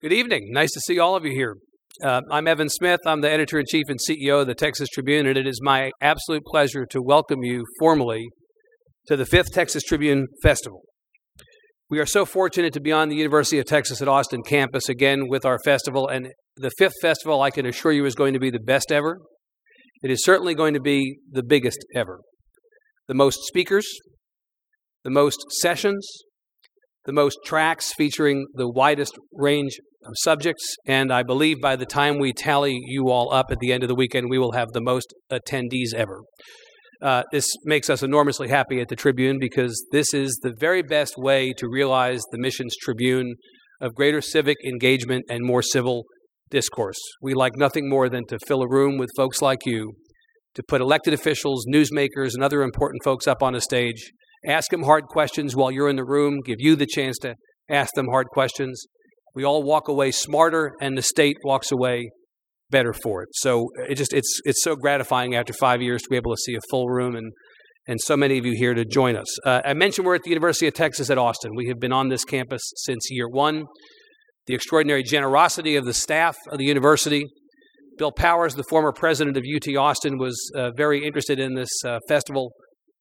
Good evening. Nice to see all of you here. Uh, I'm Evan Smith. I'm the editor in chief and CEO of the Texas Tribune, and it is my absolute pleasure to welcome you formally to the fifth Texas Tribune Festival. We are so fortunate to be on the University of Texas at Austin campus again with our festival, and the fifth festival, I can assure you, is going to be the best ever. It is certainly going to be the biggest ever. The most speakers, the most sessions, the most tracks featuring the widest range of subjects, and I believe by the time we tally you all up at the end of the weekend, we will have the most attendees ever. Uh, this makes us enormously happy at the Tribune because this is the very best way to realize the mission's Tribune of greater civic engagement and more civil discourse. We like nothing more than to fill a room with folks like you, to put elected officials, newsmakers, and other important folks up on a stage, ask them hard questions while you're in the room, give you the chance to ask them hard questions. We all walk away smarter, and the state walks away better for it. So it just it's it's so gratifying after five years to be able to see a full room and and so many of you here to join us. Uh, I mentioned we're at the University of Texas at Austin. We have been on this campus since year one. The extraordinary generosity of the staff of the university. Bill Powers, the former president of UT Austin, was uh, very interested in this uh, festival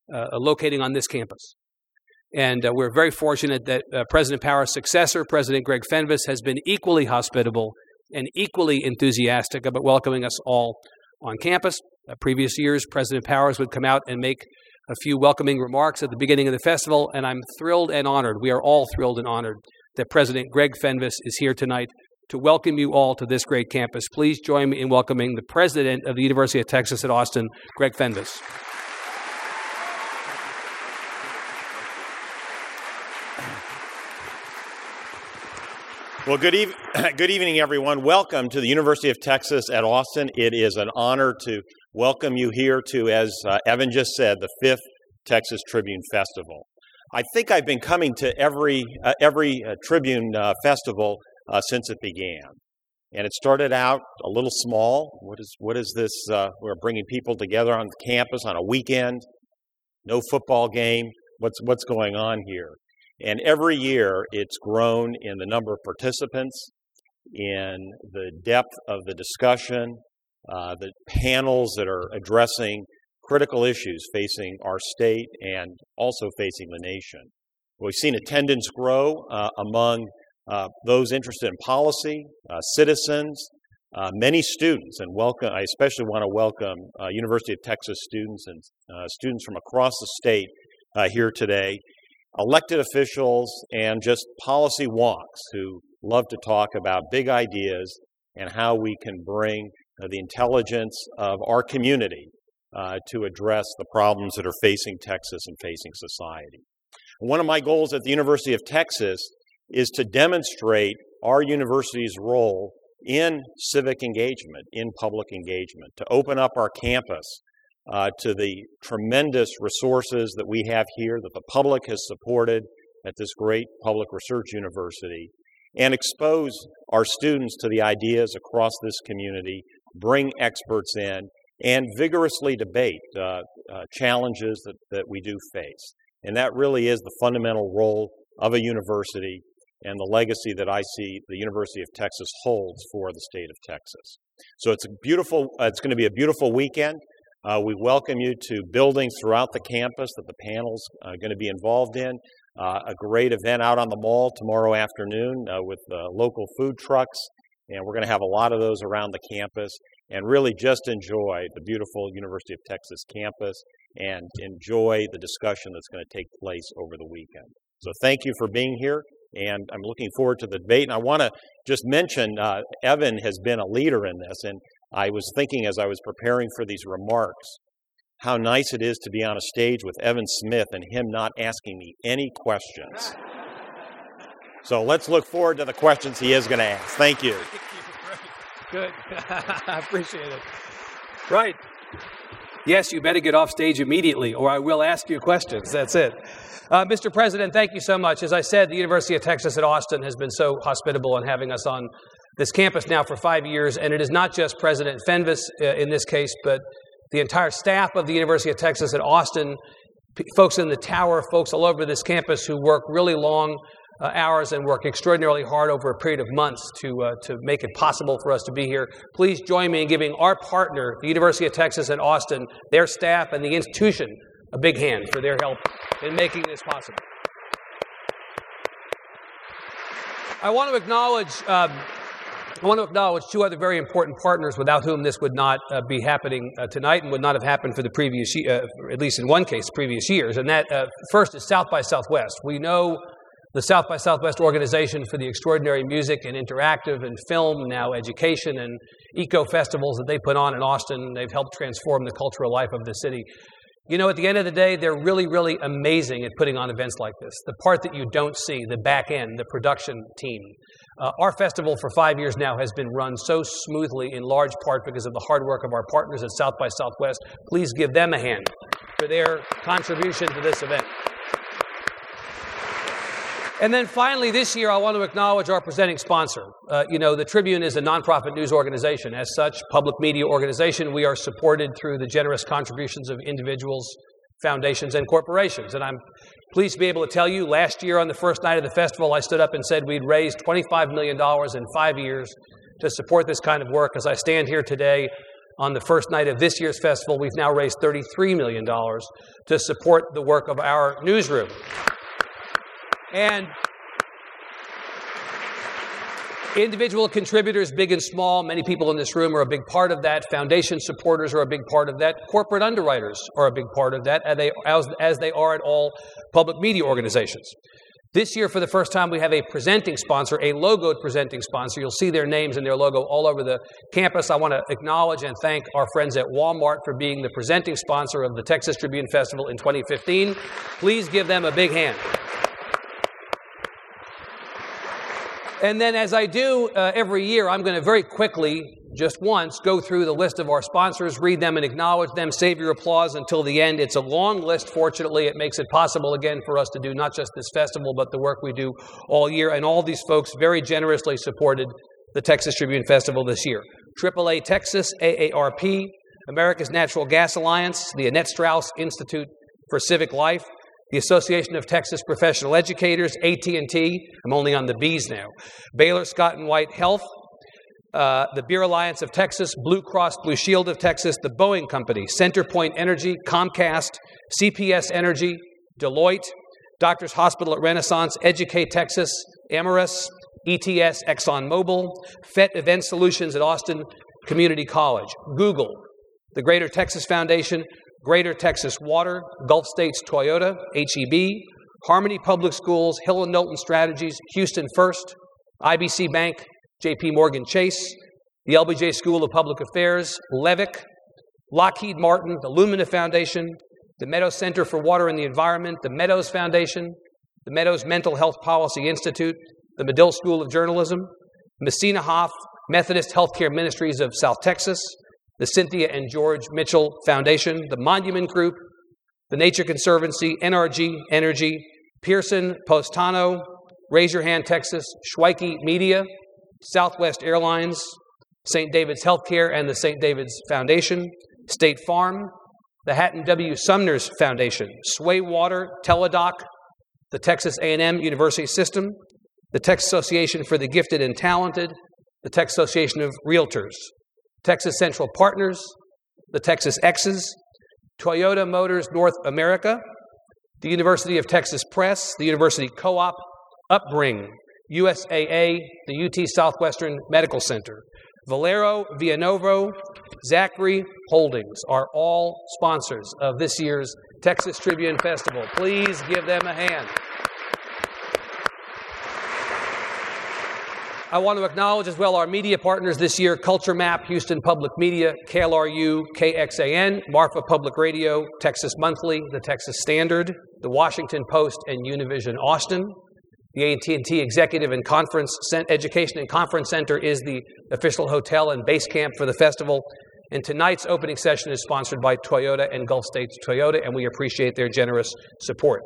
locating on this campus. And uh, we're very fortunate that uh, President Powers' successor, President Greg Fenves, has been equally hospitable and equally enthusiastic about welcoming us all on campus. Uh, previous years, President Powers would come out and make a few welcoming remarks at the beginning of the festival, and I'm thrilled and honored. We are all thrilled and honored that President Greg Fenves is here tonight to welcome you all to this great campus. Please join me in welcoming the president of the University of Texas at Austin, Greg Fenves. Well, good, good evening, everyone. Welcome to the University of Texas at Austin. It is an honor to welcome you here to, as uh, Evan just said, the fifth Texas Tribune Festival. I think I've been coming to every, uh, every uh, Tribune uh, festival uh, since it began. And it started out a little small. What is, what is this? Uh, we're bringing people together on campus on a weekend, no football game. What's, what's going on here? And every year it's grown in the number of participants, in the depth of the discussion, uh, the panels that are addressing critical issues facing our state and also facing the nation. We've seen attendance grow uh, among uh, those interested in policy, uh, citizens, uh, many students, and welcome. I especially want to welcome uh, University of Texas students and students from across the state here today elected officials and just policy wonks who love to talk about big ideas and how we can bring uh, the intelligence of our community uh, to address the problems that are facing Texas and facing society. One of my goals at the University of Texas is to demonstrate our university's role in civic engagement, in public engagement, to open up our campus uh, to the tremendous resources that we have here that the public has supported at this great public research university and expose our students to the ideas across this community, bring experts in, and vigorously debate uh, uh, challenges that, that we do face. And that really is the fundamental role of a university and the legacy that I see the University of Texas holds for the state of Texas. So it's a beautiful, uh, it's going to be a beautiful weekend. Uh, we welcome you to buildings throughout the campus that the panel's uh, going to be involved in. Uh, a great event out on the mall tomorrow afternoon uh, with local food trucks, and we're going to have a lot of those around the campus. And really just enjoy the beautiful University of Texas campus and enjoy the discussion that's going to take place over the weekend. So thank you for being here, and I'm looking forward to the debate. And I want to just mention uh, Evan has been a leader in this, and I was thinking as I was preparing for these remarks how nice it is to be on a stage with Evan Smith and him not asking me any questions. So let's look forward to the questions he is going to ask. Thank you. Good. I appreciate it. Right. Yes, you better get off stage immediately, or I will ask you questions. That's it. Uh, Mr. President, thank you so much. As I said, the University of Texas at Austin has been so hospitable in having us on this campus now for five years, and it is not just President Fenves uh, in this case, but the entire staff of the University of Texas at Austin, folks in the tower, folks all over this campus who work really long uh, hours and work extraordinarily hard over a period of months to, uh, to make it possible for us to be here. Please join me in giving our partner, the University of Texas at Austin, their staff, and the institution a big hand for their help in making this possible. I want to acknowledge. Um, I want to acknowledge two other very important partners without whom this would not uh, be happening uh, tonight and would not have happened for the previous, uh, at least in one case, previous years. And that uh, first is South by Southwest. We know the South by Southwest organization for the extraordinary music and interactive and film, now education and eco festivals that they put on in Austin. They've helped transform the cultural life of the city. You know, at the end of the day, they're really, really amazing at putting on events like this. The part that you don't see, the back end, the production team. Uh, our festival for five years now has been run so smoothly, in large part because of the hard work of our partners at South by Southwest. Please give them a hand for their contribution to this event. And then finally, this year, I want to acknowledge our presenting sponsor. Uh, you know, the Tribune is a nonprofit news organization. As such, public media organization, we are supported through the generous contributions of individuals, foundations, and corporations. And I'm pleased to be able to tell you, last year on the first night of the festival, I stood up and said we'd raised $25 million in five years to support this kind of work. As I stand here today, on the first night of this year's festival, we've now raised $33 million to support the work of our newsroom. And individual contributors, big and small, many people in this room are a big part of that. Foundation supporters are a big part of that. Corporate underwriters are a big part of that, as they, as, as they are at all public media organizations. This year, for the first time, we have a presenting sponsor, a logoed presenting sponsor. You'll see their names and their logo all over the campus. I want to acknowledge and thank our friends at Walmart for being the presenting sponsor of the Texas Tribune Festival in 2015. Please give them a big hand. And then, as I do uh, every year, I'm going to very quickly, just once, go through the list of our sponsors, read them and acknowledge them, save your applause until the end. It's a long list. Fortunately, it makes it possible again for us to do not just this festival, but the work we do all year. And all these folks very generously supported the Texas Tribune Festival this year. AAA Texas, AARP, America's Natural Gas Alliance, the Annette Strauss Institute for Civic Life, the Association of Texas Professional Educators, AT&T, I'm only on the B's now, Baylor Scott and White Health, uh, the Beer Alliance of Texas, Blue Cross Blue Shield of Texas, the Boeing Company, CenterPoint Energy, Comcast, CPS Energy, Deloitte, Doctors Hospital at Renaissance, Educate Texas, Amyris, ETS, ExxonMobil, FET Event Solutions at Austin Community College, Google, the Greater Texas Foundation, Greater Texas Water, Gulf States Toyota, HEB, Harmony Public Schools, Hill and Knowlton Strategies, Houston First, IBC Bank, JP Morgan Chase, the LBJ School of Public Affairs, Levick, Lockheed Martin, the Lumina Foundation, the Meadows Center for Water and the Environment, the Meadows Foundation, the Meadows Mental Health Policy Institute, the Medill School of Journalism, Messina Hof, Methodist Healthcare Ministries of South Texas, the Cynthia and George Mitchell Foundation, the Monument Group, the Nature Conservancy, NRG Energy, Pearson Postano, Raise Your Hand Texas, Schweike Media, Southwest Airlines, St. David's Healthcare and the St. David's Foundation, State Farm, the Hatton W. Sumners Foundation, Sway Water, Teladoc, the Texas A&M University System, the Texas Association for the Gifted and Talented, the Texas Association of Realtors, Texas Central Partners, the Texas Exes, Toyota Motors North America, the University of Texas Press, the University Co op, Upbring, USAA, the UT Southwestern Medical Center, Valero Villanovo, Zachry Holdings are all sponsors of this year's Texas Tribune Festival. Please give them a hand. I want to acknowledge as well our media partners this year Culture Map, Houston Public Media, KLRU, KXAN, Marfa Public Radio, Texas Monthly, the Texas Standard, the Washington Post, and Univision Austin. The AT&T Executive and Conference Education and Conference Center is the official hotel and base camp for the festival. And tonight's opening session is sponsored by Toyota and Gulf States Toyota, and we appreciate their generous support.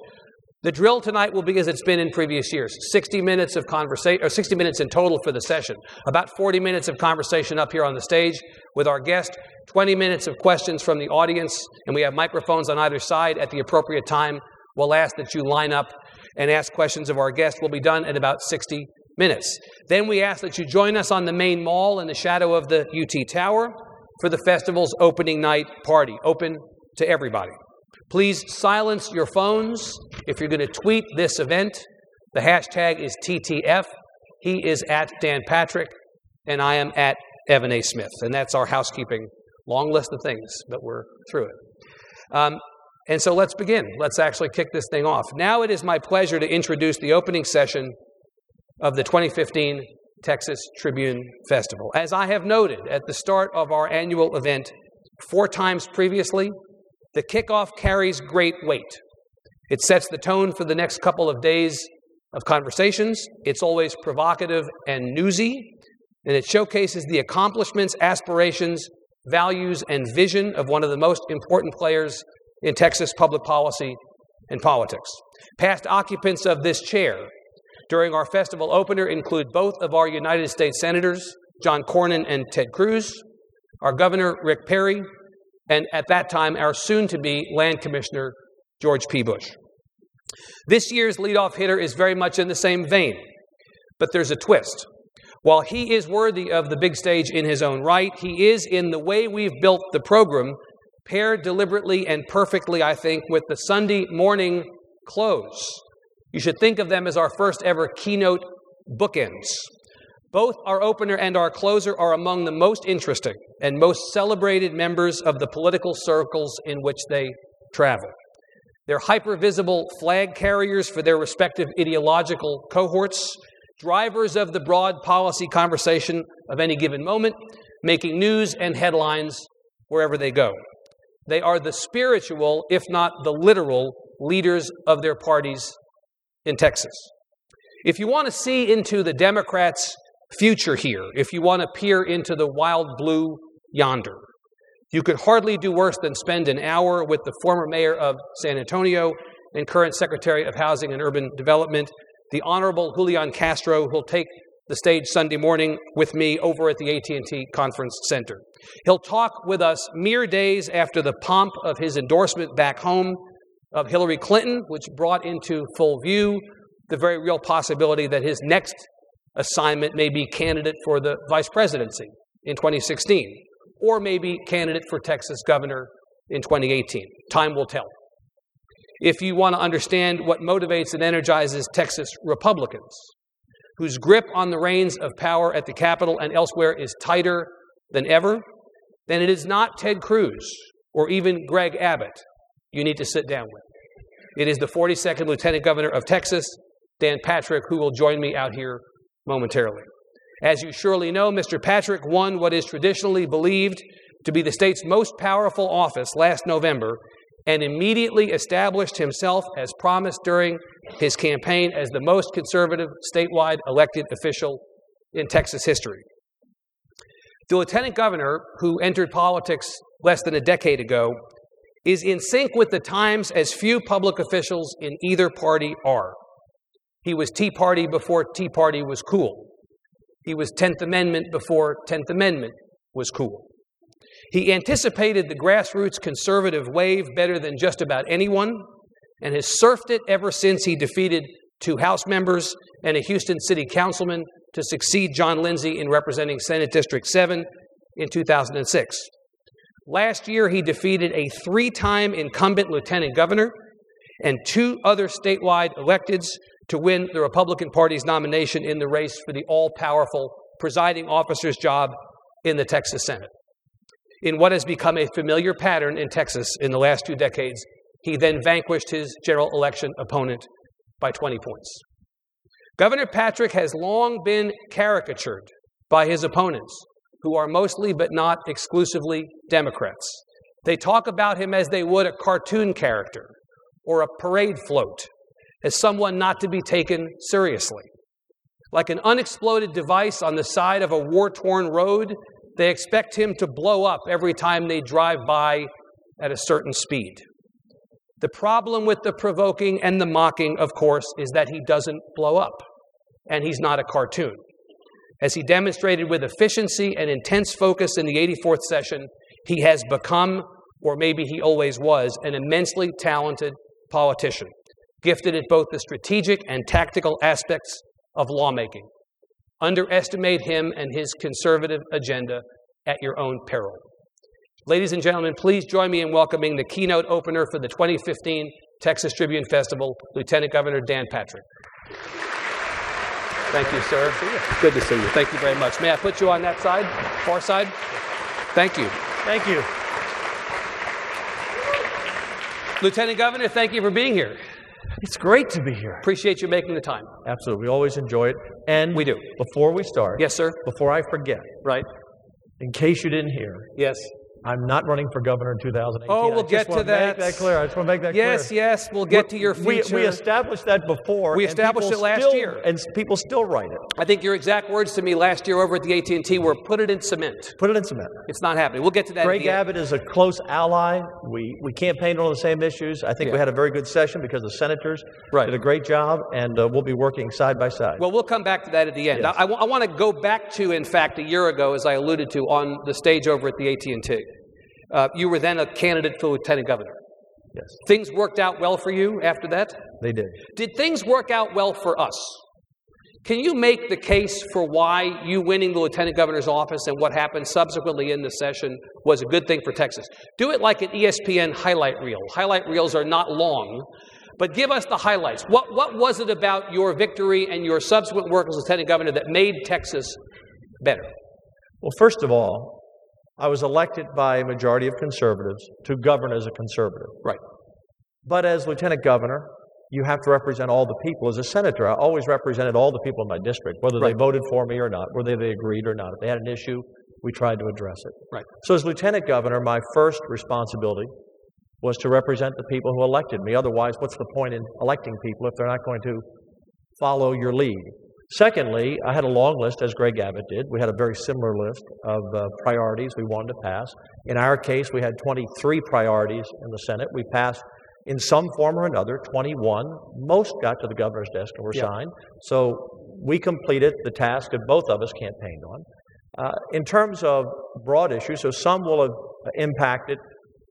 The drill tonight will be as it's been in previous years 60 minutes of conversation, or 60 minutes in total for the session. About 40 minutes of conversation up here on the stage with our guest, 20 minutes of questions from the audience, and we have microphones on either side at the appropriate time. We'll ask that you line up and ask questions of our guest. We'll be done in about 60 minutes. Then we ask that you join us on the main mall in the shadow of the UT Tower for the festival's opening night party, open to everybody. Please silence your phones. If you're going to tweet this event, the hashtag is TTF. He is at Dan Patrick, and I am at Evan A. Smith. And that's our housekeeping long list of things, but we're through it. Um, and so let's begin. Let's actually kick this thing off. Now it is my pleasure to introduce the opening session of the 2015 Texas Tribune Festival. As I have noted at the start of our annual event four times previously, the kickoff carries great weight. It sets the tone for the next couple of days of conversations. It's always provocative and newsy, and it showcases the accomplishments, aspirations, values, and vision of one of the most important players in Texas public policy and politics. Past occupants of this chair during our festival opener include both of our United States Senators, John Cornyn and Ted Cruz, our Governor, Rick Perry, and at that time, our soon to be Land Commissioner, George P. Bush. This year's leadoff hitter is very much in the same vein, but there's a twist. While he is worthy of the big stage in his own right, he is, in the way we've built the program, paired deliberately and perfectly, I think, with the Sunday morning close you should think of them as our first ever keynote bookends. Both our opener and our closer are among the most interesting and most celebrated members of the political circles in which they travel. They're hyper visible flag carriers for their respective ideological cohorts, drivers of the broad policy conversation of any given moment, making news and headlines wherever they go. They are the spiritual, if not the literal, leaders of their parties in Texas. If you want to see into the Democrats' future here, if you want to peer into the wild blue yonder, you could hardly do worse than spend an hour with the former mayor of San Antonio and current Secretary of Housing and Urban Development, the Honorable Julian Castro, who'll take the stage Sunday morning with me over at the AT&T Conference Center. He'll talk with us mere days after the pomp of his endorsement back home of Hillary Clinton, which brought into full view the very real possibility that his next assignment may be candidate for the vice presidency in 2016, or maybe candidate for Texas governor in 2018. Time will tell. If you want to understand what motivates and energizes Texas Republicans, whose grip on the reins of power at the Capitol and elsewhere is tighter than ever, then it is not Ted Cruz or even Greg Abbott you need to sit down with. It is the 42nd Lieutenant Governor of Texas, Dan Patrick, who will join me out here momentarily. As you surely know, Mr. Patrick won what is traditionally believed to be the state's most powerful office last November and immediately established himself, as promised during his campaign, as the most conservative statewide elected official in Texas history. The lieutenant governor, who entered politics less than a decade ago, is in sync with the times as few public officials in either party are. He was Tea Party before Tea Party was cool. He was 10th Amendment before 10th Amendment was cool. He anticipated the grassroots conservative wave better than just about anyone and has surfed it ever since he defeated two House members and a Houston City Councilman to succeed Jon Lindsay in representing Senate District 7 in 2006. Last year, he defeated a three time incumbent lieutenant governor and two other statewide electeds to win the Republican Party's nomination in the race for the all powerful presiding officer's job in the Texas Senate. In what has become a familiar pattern in Texas in the last two decades, he then vanquished his general election opponent by 20 points. Governor Patrick has long been caricatured by his opponents who are mostly but not exclusively Democrats. They talk about him as they would a cartoon character or a parade float, as someone not to be taken seriously. Like an unexploded device on the side of a war torn road, they expect him to blow up every time they drive by at a certain speed. The problem with the provoking and the mocking, of course, is that he doesn't blow up, and he's not a cartoon. As he demonstrated with efficiency and intense focus in the 84th session, he has become, or maybe he always was, an immensely talented politician. Gifted at both the strategic and tactical aspects of lawmaking. Underestimate him and his conservative agenda at your own peril. Ladies and gentlemen, please join me in welcoming the keynote opener for the 2015 Texas Tribune Festival, Lieutenant Governor Dan Patrick. Thank you, sir. Good to see you. Thank you very much. May I put you on that side, far side? Thank you. Thank you. Lieutenant Governor, thank you for being here. It's great to be here. Appreciate you making the time. Absolutely. We always enjoy it. And We do. Before we start, Yes, sir. before I forget, Right. in case you didn't hear, Yes. I'm not running for governor in 2018. Oh, we'll I just get to that. Make that clear. I just want to make that Yes, clear. yes. We'll get to your We, future. we established that before. We established it last still- year. and people still write it. I think your exact words to me last year over at the AT&T were "put it in cement." Put it in cement. It's not happening. We'll get to that. Greg. Abbott is a close ally. We we campaigned on the same issues. I think Yeah. we had a very good session because the senators Right. did a great job, and uh, we'll be working side by side. Well, we'll come back to that at the end. Yes. I, want to go back to, in fact, a year ago, as I alluded to, on the stage over at the AT&T. Uh, you were then a candidate for lieutenant governor. yes, Things worked out well for you after that. they did. Did things work out well for us? Can you make the case for why you winning the lieutenant governor's office and what happened subsequently in the session was a good thing for Texas? Do it like an ESPN highlight reel. Highlight reels are not long, but give us the highlights. What, what was it about your victory and your subsequent work as lieutenant governor that made Texas better? Well, first of all, I was elected by a majority of conservatives to govern as a conservative. Right. But as lieutenant governor, you have to represent all the people. As a senator, I always represented all the people in my district, whether they voted for me or not, whether they agreed or not. If they had an issue, we tried to address it. Right. So, as lieutenant governor, my first responsibility was to represent the people who elected me. Otherwise, what's the point in electing people if they're not going to follow your lead? Secondly, I had a long list, as Greg Abbott did. We had a very similar list of uh, priorities we wanted to pass. In our case, we had 23 priorities in the Senate. We passed in some form or another 21. Most got to the governor's desk and were Yeah. signed. So we completed the task that both of us campaigned on. Uh, in terms of broad issues, so some will have impacted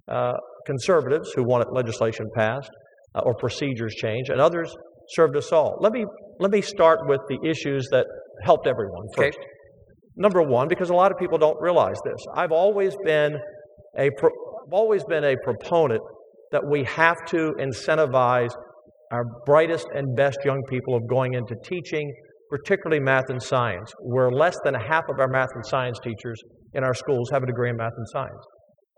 uh, conservatives who wanted legislation passed uh, or procedures changed, and others served us all. Let me let me start with the issues that helped everyone Okay. first. Number one, because a lot of people don't realize this, I've always been a pro- I've always been a proponent that we have to incentivize our brightest and best young people of going into teaching, particularly math and science, where less than half of our math and science teachers in our schools have a degree in math and science.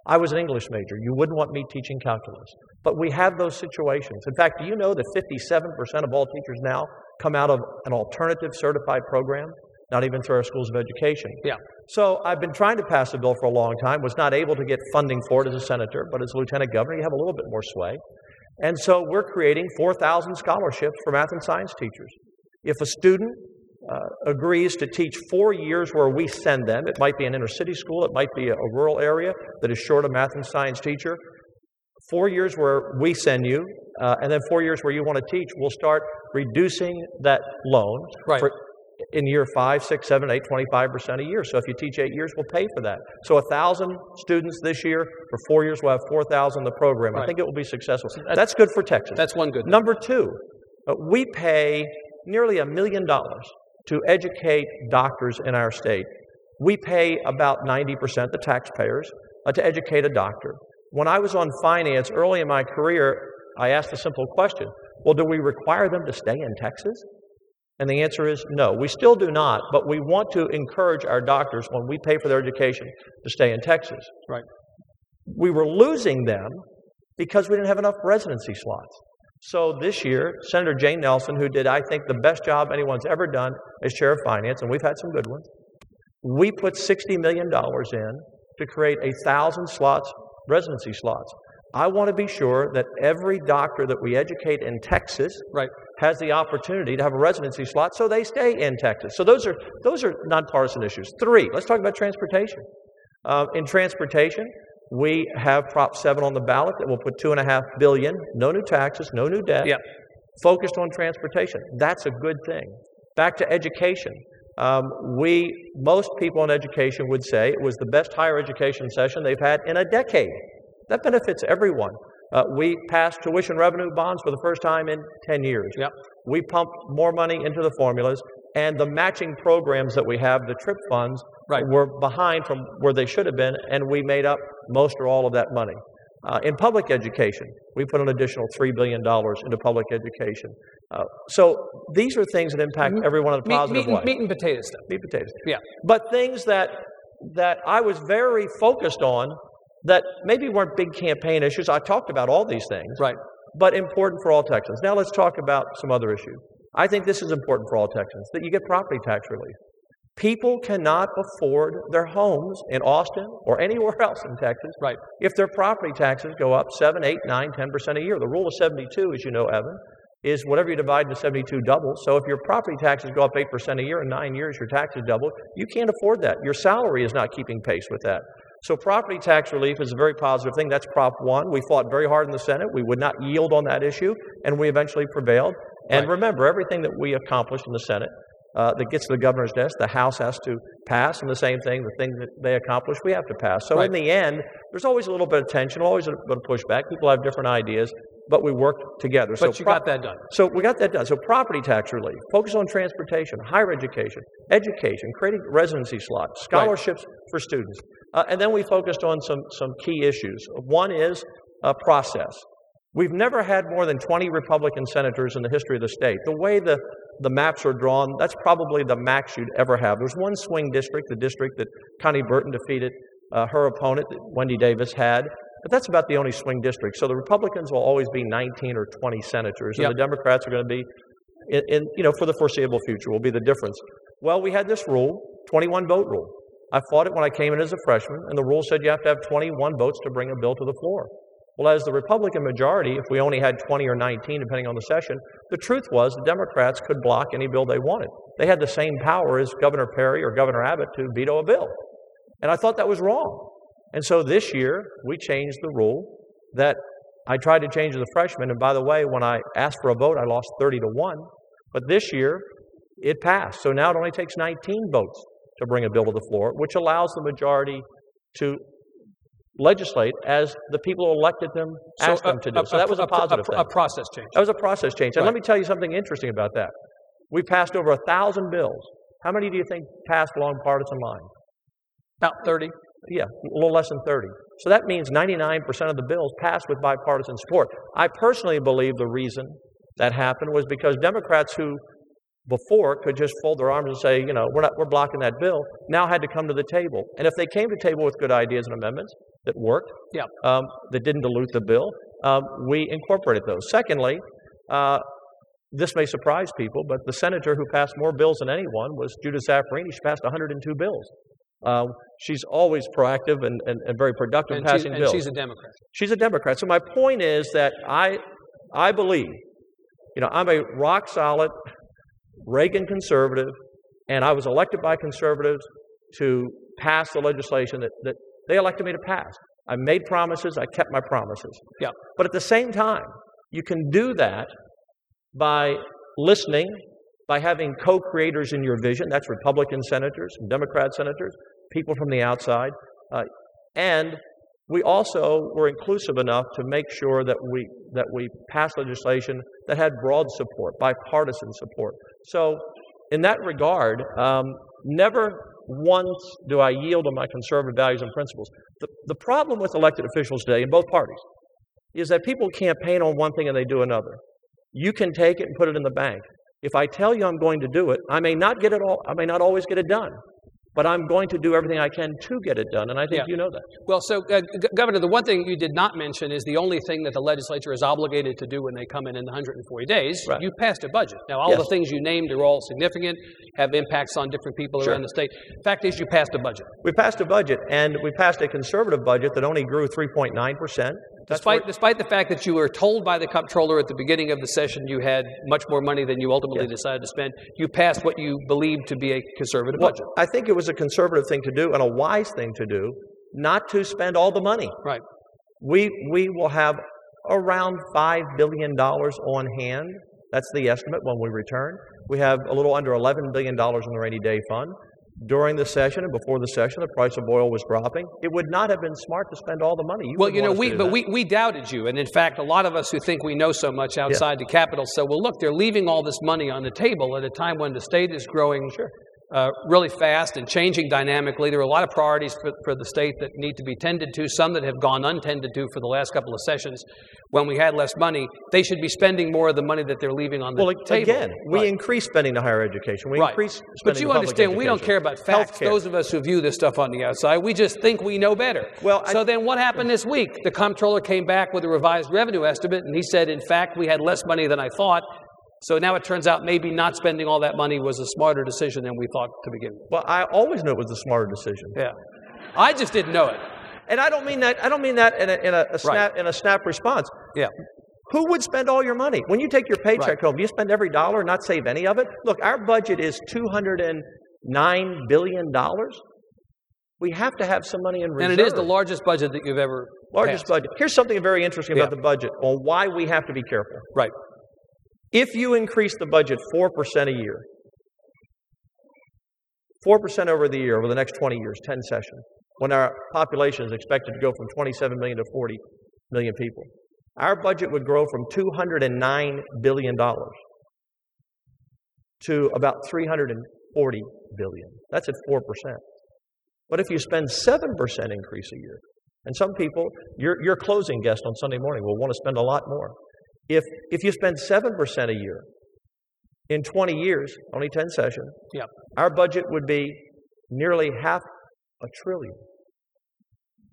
I was an English major. You wouldn't want me teaching calculus. But we have those situations. In fact, do you know that 57% of all teachers now come out of an alternative certified program, not even through our schools of education? Yeah. So I've been trying to pass a bill for a long time, was not able to get funding for it as a senator, but as a lieutenant governor, you have a little bit more sway. And so we're creating 4,000 scholarships for math and science teachers. If a student uh, agrees to teach four years where we send them, it might be an inner city school, it might be a, a rural area that is short a math and science teacher, four years where we send you, uh, and then four years where you want to teach, we'll start reducing that loan Right. for in year five, six, seven, eight, 25% a year. So if you teach eight years, we'll pay for that. So a thousand students this year, for four years, we'll have 4,000 in the program. I think it will be successful. That's good for Texas. That's one good. Number two, uh, we pay nearly a million dollars to educate doctors in our state. We pay about 90%, the taxpayers, uh, to educate a doctor. When I was on finance early in my career, I asked a simple question Well, do we require them to stay in Texas? And the answer is no. We still do not, but we want to encourage our doctors when we pay for their education to stay in Texas. Right. We were losing them because we didn't have enough residency slots. So this year, Senator Jane Nelson, who did, I think, the best job anyone's ever done as chair of finance, and we've had some good ones, we put $60 million in to create a thousand slots, residency slots. I want to be sure that every doctor that we educate in Texas Right. has the opportunity to have a residency slot so they stay in Texas. So those are those are nonpartisan issues. Three, let's talk about transportation. Uh, in transportation, we have Prop 7 on the ballot that will put two and a half billion, no new taxes, no new debt, Yeah. focused on transportation. That's a good thing. Back to education. Um, we, most people in education would say it was the best higher education session they've had in a decade. That benefits everyone. Uh, we passed tuition revenue bonds for the first time in 10 years. Yep. We pumped more money into the formulas, and the matching programs that we have, the TRIP funds, Right. were behind from where they should have been, and we made up most or all of that money. Uh, in public education, we put an additional $3 billion into public education. Uh, so these are things that impact M- everyone in a Meat, positive meat, way. and, meat and potato stuff. Meat potatoes. Yeah. But things that that I was very focused on that maybe weren't big campaign issues. I talked about all these things, Right. but important for all Texans. Now let's talk about some other issues. I think this is important for all Texans that you get property tax relief. People cannot afford their homes in Austin or anywhere else in Texas Right. if their property taxes go up 7, 8, 9, 10% a year. The rule of 72, as you know, Evan, is whatever you divide into 72 doubles. So if your property taxes go up 8% a year in nine years, your taxes double. You can't afford that. Your salary is not keeping pace with that. So property tax relief is a very positive thing. That's Prop 1. We fought very hard in the Senate. We would not yield on that issue, and we eventually prevailed. And Right. remember, everything that we accomplished in the Senate uh, that gets to the governor's desk, the House has to pass, and the same thing, the thing that they accomplish, we have to pass. So Right. in the end, there's always a little bit of tension, always a bit of pushback. People have different ideas, but we work together. But so you pro- got that done. so we got that done. So property tax relief, focus on transportation, higher education, education, creating residency slots, scholarships for students, uh, and then we focused on some some key issues. One is uh, process. We've never had more than 20 Republican senators in the history of the state. The way the the maps are drawn, that's probably the max you'd ever have. There's one swing district, the district that Konni Burton defeated uh, her opponent, that Wendy Davis had. But that's about the only swing district. So the Republicans will always be 19 or 20 senators, and Yep. the Democrats are going to be, in, in, you know, for the foreseeable future, will be the difference. Well, we had this rule, 21 vote rule. I fought it when I came in as a freshman, and the rule said you have to have 21 votes to bring a bill to the floor. Well, as the Republican majority, if we only had 20 or 19, depending on the session, the truth was the Democrats could block any bill they wanted. They had the same power as Governor Perry or Governor Abbott to veto a bill. And I thought that was wrong. And so this year, we changed the rule that I tried to change as a freshman. And by the way, when I asked for a vote, I lost 30 to 1. But this year, it passed. So now it only takes 19 votes to bring a bill to the floor, which allows the majority to legislate as the people who elected them asked them to uh, do. So that was a positive a, thing. process change. That was a process change. And Right. let me tell you something interesting about that. We passed over a thousand bills. How many do you think passed along partisan lines? About 30. Yeah, a little less than 30. So that means 99% of the bills passed with bipartisan support. I personally believe the reason that happened was because Democrats who before could just fold their arms and say, you know, we're not we're blocking that bill, now had to come to the table. And if they came to the table with good ideas and amendments that worked, Yeah. um, that didn't dilute the bill, um, we incorporated those. Secondly, uh, this may surprise people, but the senator who passed more bills than anyone was Judith Zaffirini. She passed 102 bills. Uh, she's always proactive and, and, and very productive And, she's, passing and bills. she's a Democrat. She's a Democrat. So my point is that I, I believe, you know, I'm a rock solid Reagan conservative, and I was elected by conservatives to pass the legislation that, that they elected me to pass. I made promises, I kept my promises. Yeah. But at the same time, you can do that by listening, by having co creators in your vision. That's Republican senators, Democrat senators, people from the outside. Uh, and we also were inclusive enough to make sure that we that we passed legislation that had broad support, bipartisan support. So, in that regard, um, never once do I yield on my conservative values and principles. The, the problem with elected officials today in both parties is that people campaign on one thing and they do another. You can take it and put it in the bank. If I tell you I'm going to do it, I may not get it all. I may not always get it done, but I'm going to do everything I can to get it done, and I think Yeah. you know that. Well, so, uh, G- Governor, the one thing you did not mention is the only thing that the legislature is obligated to do when they come in in the 140 days. Right. You passed a budget. Now, all Yes. the things you named are all significant, have impacts on different people Sure. around the state. Fact is, you passed a budget. We passed a budget, and we passed a conservative budget that only grew 3.9 percent. Despite, despite the fact that you were told by the comptroller at the beginning of the session you had much more money than you ultimately Yes. decided to spend, you passed what you believed to be a conservative Well, budget. I think it was a conservative thing to do and a wise thing to do, not to spend all the money. Right. We we will have around five billion dollars on hand. That's the estimate when we return. We have a little under eleven billion dollars in the rainy day fund. During the session and before the session, the price of oil was dropping. It would not have been smart to spend all the money. You well, you know, want us to we but that. we, we doubted you, and in fact, a lot of us who think we know so much outside the capital said, "Well, look, they're leaving all this money on the table at a time when the state is growing uh, really fast and changing dynamically. There are a lot of priorities for, for the state that need to be tended to, some that have gone untended to for the last couple of sessions. When we had less money, they should be spending more of the money that they're leaving on the well, table. again, we Right. increase spending to higher education. We Right. increase spending But you understand, we don't care about facts. Healthcare. Those of us who view this stuff on the outside, we just think we know better. Well, I- so then what happened this week? The comptroller came back with a revised revenue estimate, and he said, in fact, we had less money than I thought. So now it turns out maybe not spending all that money was a smarter decision than we thought to begin with. Well, I always knew it was a smarter decision. Yeah. I just didn't know it. And I don't mean that. I don't mean that in a, in a, a snap in a snap response. Yeah. Who would spend all your money when you take your paycheck Right. home? Do you spend every dollar and not save any of it? Look, our budget is two hundred and nine billion dollars. We have to have some money in reserve. And it is the largest budget that you've ever largest passed. budget. Here's something very interesting about Yeah. the budget on why we have to be careful. Right. If you increase the budget four percent a year, four percent over the year over the next twenty years, ten sessions, when our population is expected to go from 27 million to 40 million people, our budget would grow from 209 billion dollars to about 340 billion. That's at four percent. But if you spend seven percent increase a year, and some people, your your closing guest on Sunday morning will want to spend a lot more. If if you spend seven percent a year, in 20 years, only 10 sessions, Yeah. our budget would be nearly half a trillion.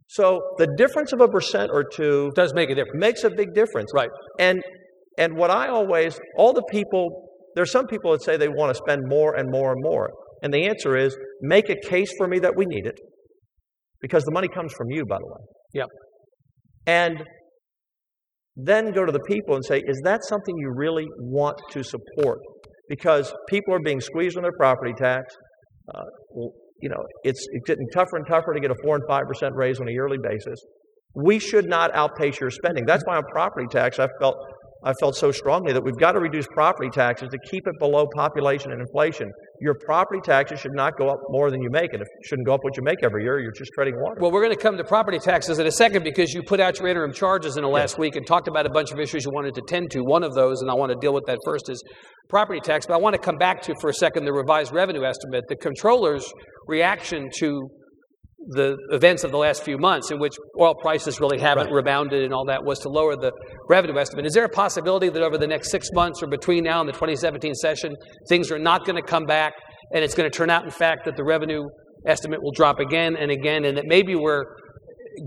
So the difference of a percent or two does make a difference. makes a big difference. Right. And and what I always all the people there's some people that say they want to spend more and more and more. And the answer is make a case for me that we need it. Because the money comes from you, by the way. Yep. And then go to the people and say, is that something you really want to support? Because people are being squeezed on their property tax. Uh, you know, it's, it's getting tougher and tougher to get a four and five percent raise on a yearly basis. We should not outpace your spending. That's why on property tax, I felt I felt so strongly that we've got to reduce property taxes to keep it below population and inflation. Your property taxes should not go up more than you make, and it shouldn't go up what you make every year. You're just treading water. Well, we're going to come to property taxes in a second because you put out your interim charges in the last week and talked about a bunch of issues you wanted to tend to. One of those, and I want to deal with that first, is property tax. But I want to come back to for a second the revised revenue estimate. The controller's reaction to the events of the last few months, in which oil prices really haven't Right. rebounded and all that, was to lower the revenue estimate. Is there a possibility that over the next six months or between now and the 2017 session, things are not going to come back and it's going to turn out, in fact, that the revenue estimate will drop again and again, and that maybe we're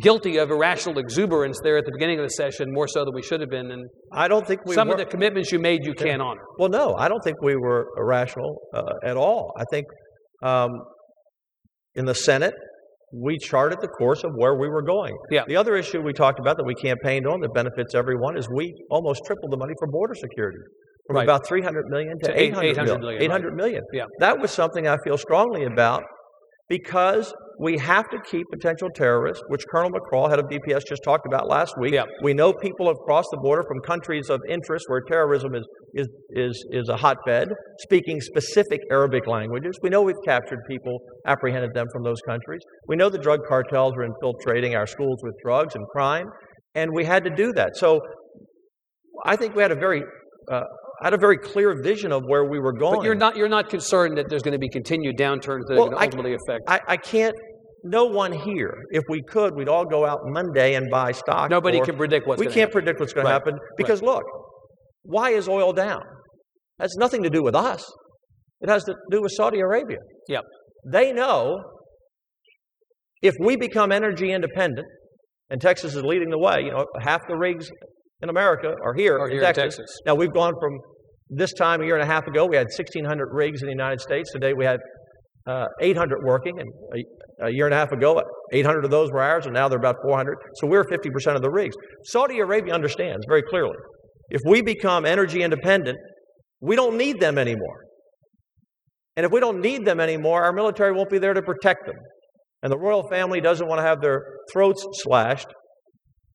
guilty of irrational exuberance there at the beginning of the session, more so than we should have been, and I don't think we some were, of the commitments you made you can't honor. Well, no, I don't think we were irrational uh, at all. I think um, in the Senate, we charted the course of where we were going. Yeah. The other issue we talked about that we campaigned on that benefits everyone is we almost tripled the money for border security from Right. about 300 million to, To 800 800 million. million, 800 million. Yeah. That was something I feel strongly about because we have to keep potential terrorists, which Colonel McCraw, head of DPS, just talked about last week. Yeah. We know people have crossed the border from countries of interest where terrorism is, is, is, is a hotbed, speaking specific Arabic languages. We know we've captured people, apprehended them from those countries. We know the drug cartels are infiltrating our schools with drugs and crime, and we had to do that. So I think we had a very uh, had a very clear vision of where we were going. But you're not you're not concerned that there's going to be continued downturns that Well, are going to ultimately affect. I, I can't. No one here. If we could, we'd all go out Monday and buy stock. Nobody can predict what's we can't happen. predict what's going Right, to happen because look, why is oil down? Has nothing to do with us. It has to do with Saudi Arabia. Yep. They know if we become energy independent, and Texas is leading the way. You know, half the rigs in America are here, Are in, here in Texas. Texas. Now we've gone from this time a year and a half ago, we had 1,600 rigs in the United States. Today we had uh, 800 working, and a, a year and a half ago, 800 of those were ours, and now they're about 400. So we're 50% of the rigs. Saudi Arabia understands very clearly if we become energy independent, we don't need them anymore. And if we don't need them anymore, our military won't be there to protect them. And the royal family doesn't want to have their throats slashed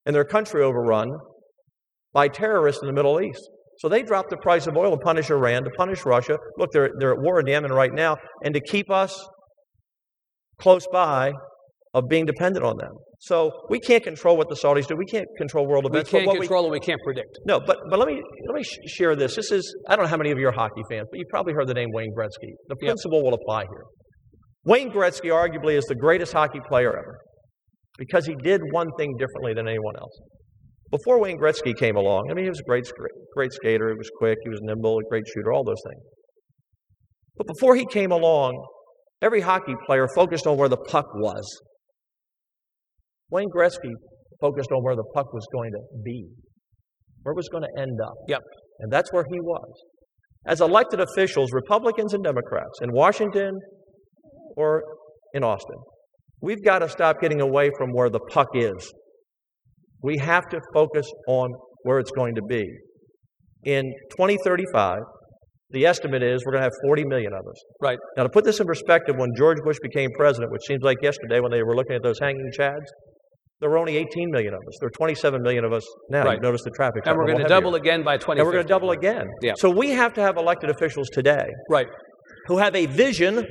and their country overrun by terrorists in the Middle East. So they dropped the price of oil to punish Iran, to punish Russia. Look, they're, they're at war in Yemen right now. And to keep us close by of being dependent on them. So we can't control what the Saudis do. We can't control world events. but can't what control and we can't predict. no, but but let me let me sh- share this. This is I don't know how many of you are hockey fans, but you've probably heard the name Wayne Gretzky. The Yep. principle will apply here. Wayne Gretzky arguably is the greatest hockey player ever because he did one thing differently than anyone else. Before Wayne Gretzky came along, I mean, he was a great great skater. He was quick. He was nimble. A great shooter. All those things. But before he came along, every hockey player focused on where the puck was. Wayne Gretzky focused on where the puck was going to be, where it was going to end up. Yep. And that's where he was. As elected officials, Republicans and Democrats in Washington or in Austin, we've got to stop getting away from where the puck is. We have to focus on where it's going to be. In 2035, the estimate is we're going to have 40 million of us. Right. Now, to put this in perspective, when George Bush became president, which seems like yesterday when they were looking at those hanging chads, there were only 18 million of us. There are 27 million of us now. Right. You've noticed the traffic. And we're going to double again by 2050. And we're going to double again. Yeah. So we have to have elected officials today Right. who have a vision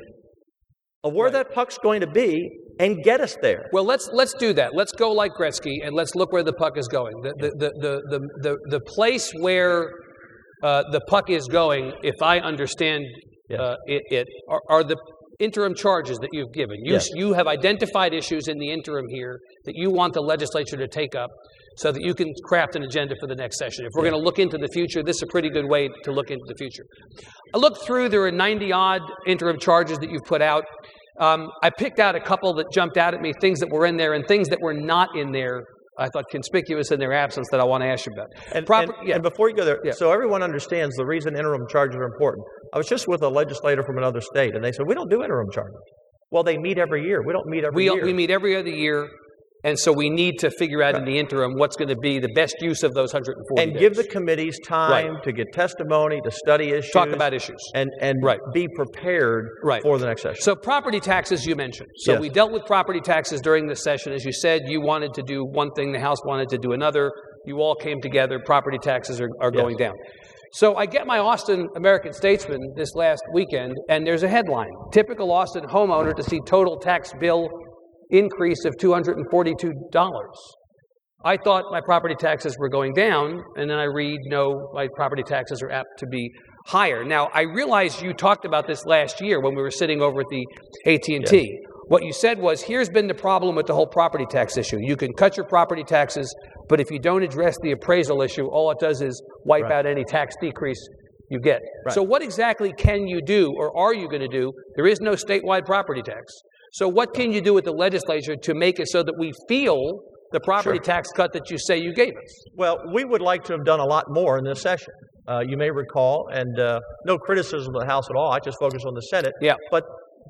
of where Right. that puck's going to be and get us there. Well, let's let's do that. Let's go like Gretzky and let's look where the puck is going. The the the the the, the, the place where uh, the puck is going, if I understand Yes. uh, it, it are, are the interim charges that you've given. You Yes. you have identified issues in the interim here that you want the legislature to take up. So that you can craft an agenda for the next session. If we're Yeah. going to look into the future, this is a pretty good way to look into the future. I looked through, there are 90 odd interim charges that you've put out. Um, I picked out a couple that jumped out at me, things that were in there and things that were not in there. I thought conspicuous in their absence that I want to ask you about. And, Proper- and- yeah. and before you go there, Yeah. so everyone understands the reason interim charges are important. I was just with a legislator from another state, and they said, We don't do interim charges. Well, they meet every year. We don't meet every We, year. we meet every other year, and so we need to figure out in the interim what's going to be the best use of those 140 and give the committees time to get testimony, to study issues, talk about issues. and, and Right. be prepared Right. for the next session. So property taxes you mentioned. So Yes. we dealt with property taxes during this session. As you said, you wanted to do one thing, the House wanted to do another. You all came together. Property taxes are, are Yes. going down. So I get my Austin American Statesman this last weekend, and there's a headline: Typical Austin homeowner to see total tax bill increase of $242. I thought my property taxes were going down, and then I read, no, my property taxes are apt to be higher. Now, I realize you talked about this last year when we were sitting over at the AT&T. What you said was, here's been the problem with the whole property tax issue. You can cut your property taxes, but if you don't address the appraisal issue, all it does is wipe Right. out any tax decrease you get. Right. So what exactly can you do, or are you going to do? There is no statewide property tax. So what can you do with the legislature to make it so that we feel the property Sure. tax cut that you say you gave us? Well, we would like to have done a lot more in this session. Uh, you may recall, and uh, no criticism of the House at all. I just focus on the Senate. Yeah. But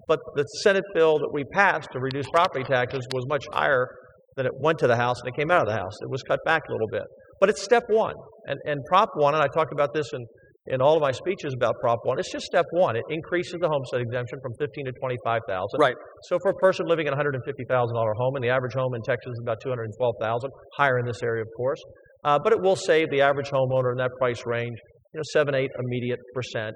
but the Senate bill that we passed to reduce property taxes was much higher than it went to the House and it came out of the House. It was cut back a little bit. But it's step one. And and Prop one, and I talked about this in in all of my speeches about Prop one. It's just step one. It increases the homestead exemption from fifteen to twenty five thousand. Right. So for a person living in a hundred and fifty thousand dollar home, and the average home in Texas is about two hundred and twelve thousand, higher in this area, of course. Uh, but it will save the average homeowner in that price range, you know, seven, eight immediate percent.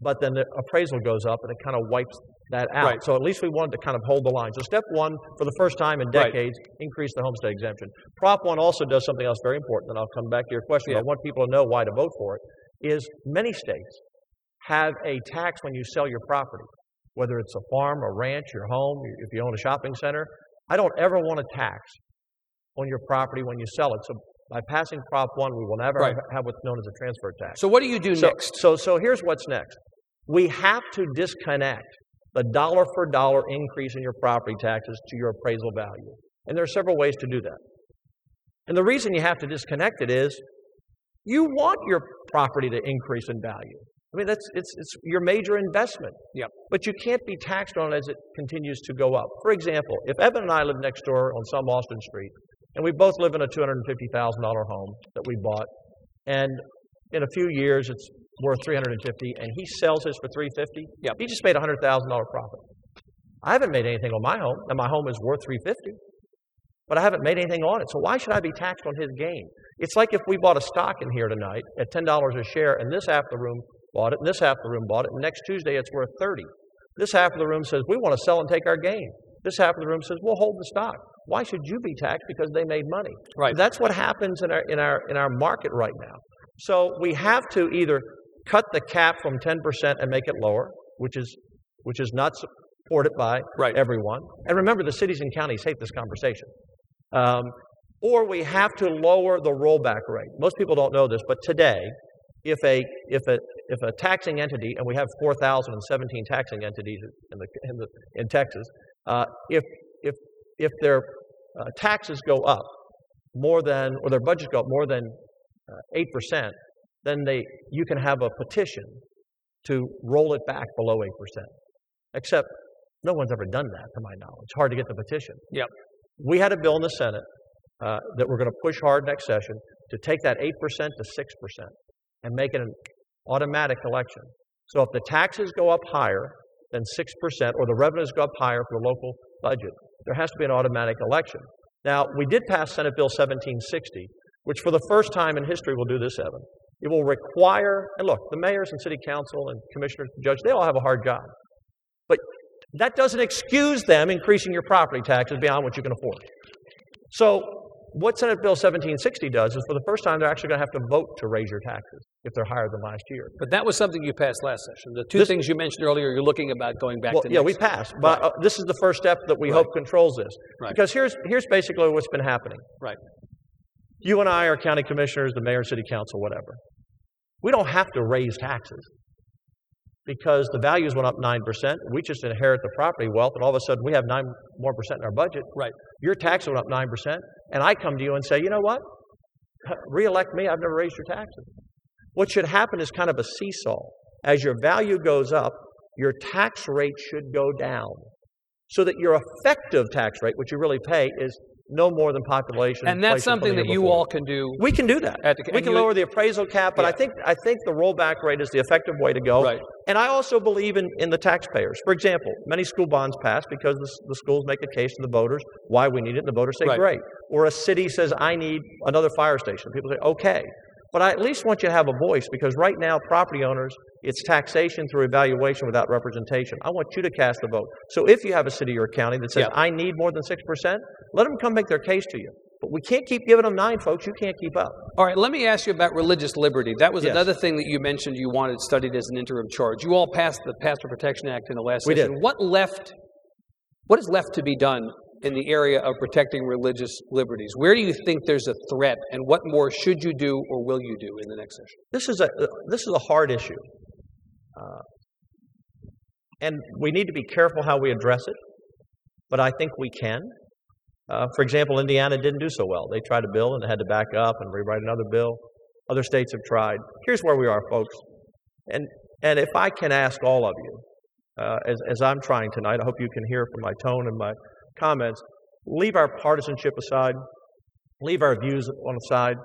But then the appraisal goes up, and it kind of wipes that out. Right. So at least we wanted to kind of hold the line. So step one, for the first time in Right. decades, increase the homestead exemption. Prop one also does something else very important, and I'll come back to your question. Yeah. I want people to know why to vote for it. Is many states have a tax when you sell your property, whether it's a farm, a ranch, your home, if you own a shopping center. I don't ever want a tax on your property when you sell it. So by passing Prop 1, we will never Right. have what's known as a transfer tax. So what do you do So, next? so, so here's what's next. We have to disconnect the dollar for dollar increase in your property taxes to your appraisal value. And there are several ways to do that. And the reason you have to disconnect it is you want your property to increase in value. I mean, that's it's, it's your major investment. Yep. But you can't be taxed on it as it continues to go up. For example, if Evan and I live next door on some Austin Street, and we both live in a $250,000 home that we bought, and in a few years it's worth 350 and he sells his for 350 Yep. he just made a $100,000 profit. I haven't made anything on my home, and my home is worth 350 but I haven't made anything on it. So why should I be taxed on his gain? It's like if we bought a stock in here tonight at $10 a share, and this half of the room bought it, and this half of the room bought it, and next Tuesday it's worth 30. This half of the room says, we want to sell and take our gain. This half of the room says, we'll hold the stock. Why should you be taxed because they made money?" Right. That's what happens in our in our in our market right now. So we have to either cut the cap from 10% and make it lower, which is which is not supported by Right. everyone. And remember, the cities and counties hate this conversation. Um, or we have to lower the rollback rate. Most people don't know this, but today, if a if a if a taxing entity, and we have 4,017 taxing entities in the in the in Texas, uh, if if if their uh, taxes go up more than or their budgets go up more than uh, eight percent, then they you can have a petition to roll it back below eight percent. Except no one's ever done that, to my knowledge. It's hard to get the petition. Yep. We had a bill in the Senate uh, that we're going to push hard next session to take that 8% to 6% and make it an automatic election. So if the taxes go up higher than 6% or the revenues go up higher for the local budget, there has to be an automatic election. Now, we did pass Senate Bill 1760, which for the first time in history will do this, Evan. It will require, and look, the mayors and city council and commissioners and judges, they all have a hard job. But that doesn't excuse them increasing your property taxes beyond what you can afford. So, what Senate Bill 1760 does is for the first time they're actually going to have to vote to raise your taxes if they're higher than last year. But that was something you passed last session. The two This- things you mentioned earlier, you're looking about going back Well, to yeah, next. we passed, but uh, this is the first step that we Right. hope controls this. Right. Because here's here's basically what's been happening. Right. You and I are county commissioners, the mayor, city council, whatever. We don't have to raise taxes because the values went up 9%. We just inherit the property wealth, and all of a sudden we have 9 more percent in our budget. Right. Your tax went up 9%, and I come to you and say, you know what? Reelect me, I've never raised your taxes. What should happen is kind of a seesaw. As your value goes up, your tax rate should go down so that your effective tax rate, which you really pay, is no more than population. And that's inflation from the something that you before. all can do. We can do that. At the- we can you- lower the appraisal cap, but I think I think the rollback rate is the effective way to go. Right. And I also believe in, in the taxpayers. For example, many school bonds pass because the, the schools make a case to the voters why we need it, and the voters say Right. great. Or a city says I need another fire station. People say okay. But I at least want you to have a voice because right now property owners, it's taxation through evaluation without representation. I want you to cast the vote. So if you have a city or a county that says Yeah. I need more than six percent, let them come make their case to you. But we can't keep giving them nine, folks. You can't keep up. All right, let me ask you about religious liberty. That was Yes. another thing that you mentioned you wanted studied as an interim charge. You all passed the Pastor Protection Act in the last We session. did. What left? What is left to be done in the area of protecting religious liberties? Where do you think there's a threat, and what more should you do or will you do in the next session? This is a this is a hard issue, uh, and we need to be careful how we address it. But I think we can. Uh, for example, Indiana didn't do so well. They tried a bill and had to back up and rewrite another bill. Other states have tried. Here's where we are, folks. And and if I can ask all of you, uh, as as I'm trying tonight, I hope you can hear from my tone and my comments. Leave our partisanship aside. Leave our views on the side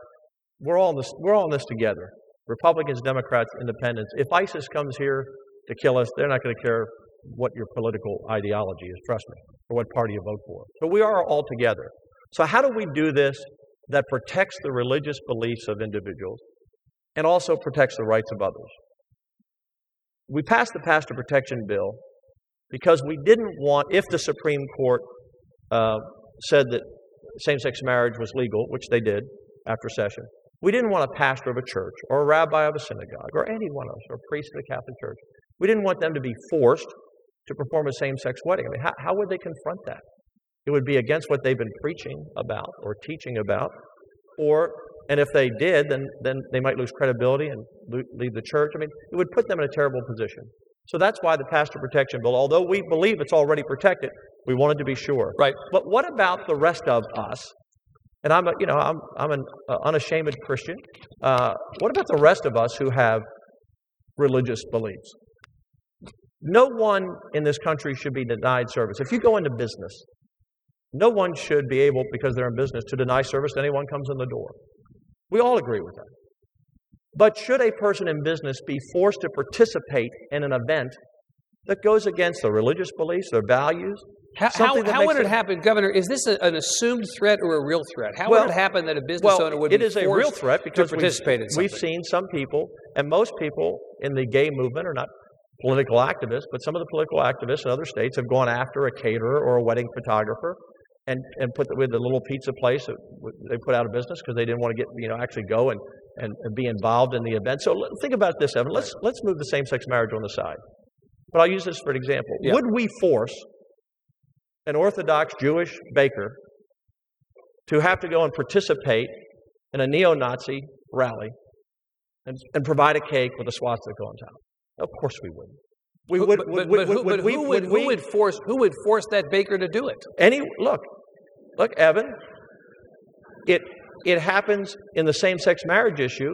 we're all in this we're all in this together. Republicans, Democrats, Independents. If ISIS comes here to kill us, they're not going to care what your political ideology is, trust me, or what party you vote for. So we are all together. So how do we do this that protects the religious beliefs of individuals and also protects the rights of others? We passed the pastor protection bill because we didn't want, if the Supreme Court uh, said that same-sex marriage was legal, which they did after session, we didn't want a pastor of a church or a rabbi of a synagogue or any one of us or a priest of the Catholic Church. We didn't want them to be forced to perform a same sex wedding. I mean, how, how would they confront that? It would be against what they've been preaching about or teaching about. Or, and if they did, then, then they might lose credibility and leave the church. I mean, it would put them in a terrible position. So that's why the pastor protection bill, although we believe it's already protected, we wanted to be sure. Right. But what about the rest of us and I'm a, you know, I'm, I'm an uh, unashamed Christian. Uh, what about the rest of us who have religious beliefs? No one in this country should be denied service. If you go into business, no one should be able, because they're in business, to deny service to anyone comes in the door. We all agree with that. But should a person in business be forced to participate in an event that goes against their religious beliefs, their values? How, how, how would it it- happen, Governor? Is this a, an assumed threat or a real threat? How Well- would it happen that a business well, owner would it be is a real threat because participate we've, we've seen some people, and most people in the gay movement are not political activists, but some of the political activists in other states have gone after a caterer or a wedding photographer and, and put the, with the little pizza place that they put out of business because they didn't want to get you know actually go and, and, and be involved in the event. So think about this, Evan. Let's let's move the same-sex marriage on the side. But I'll use this for an example. Yeah. Would we force an Orthodox Jewish baker to have to go and participate in a neo-Nazi rally and, and provide a cake with a swastika on top? Of course we wouldn't. We would, but, would, but, would, who, would, who would force who would force that baker to do it? Any look, look, Evan. It it happens in the same-sex marriage issue.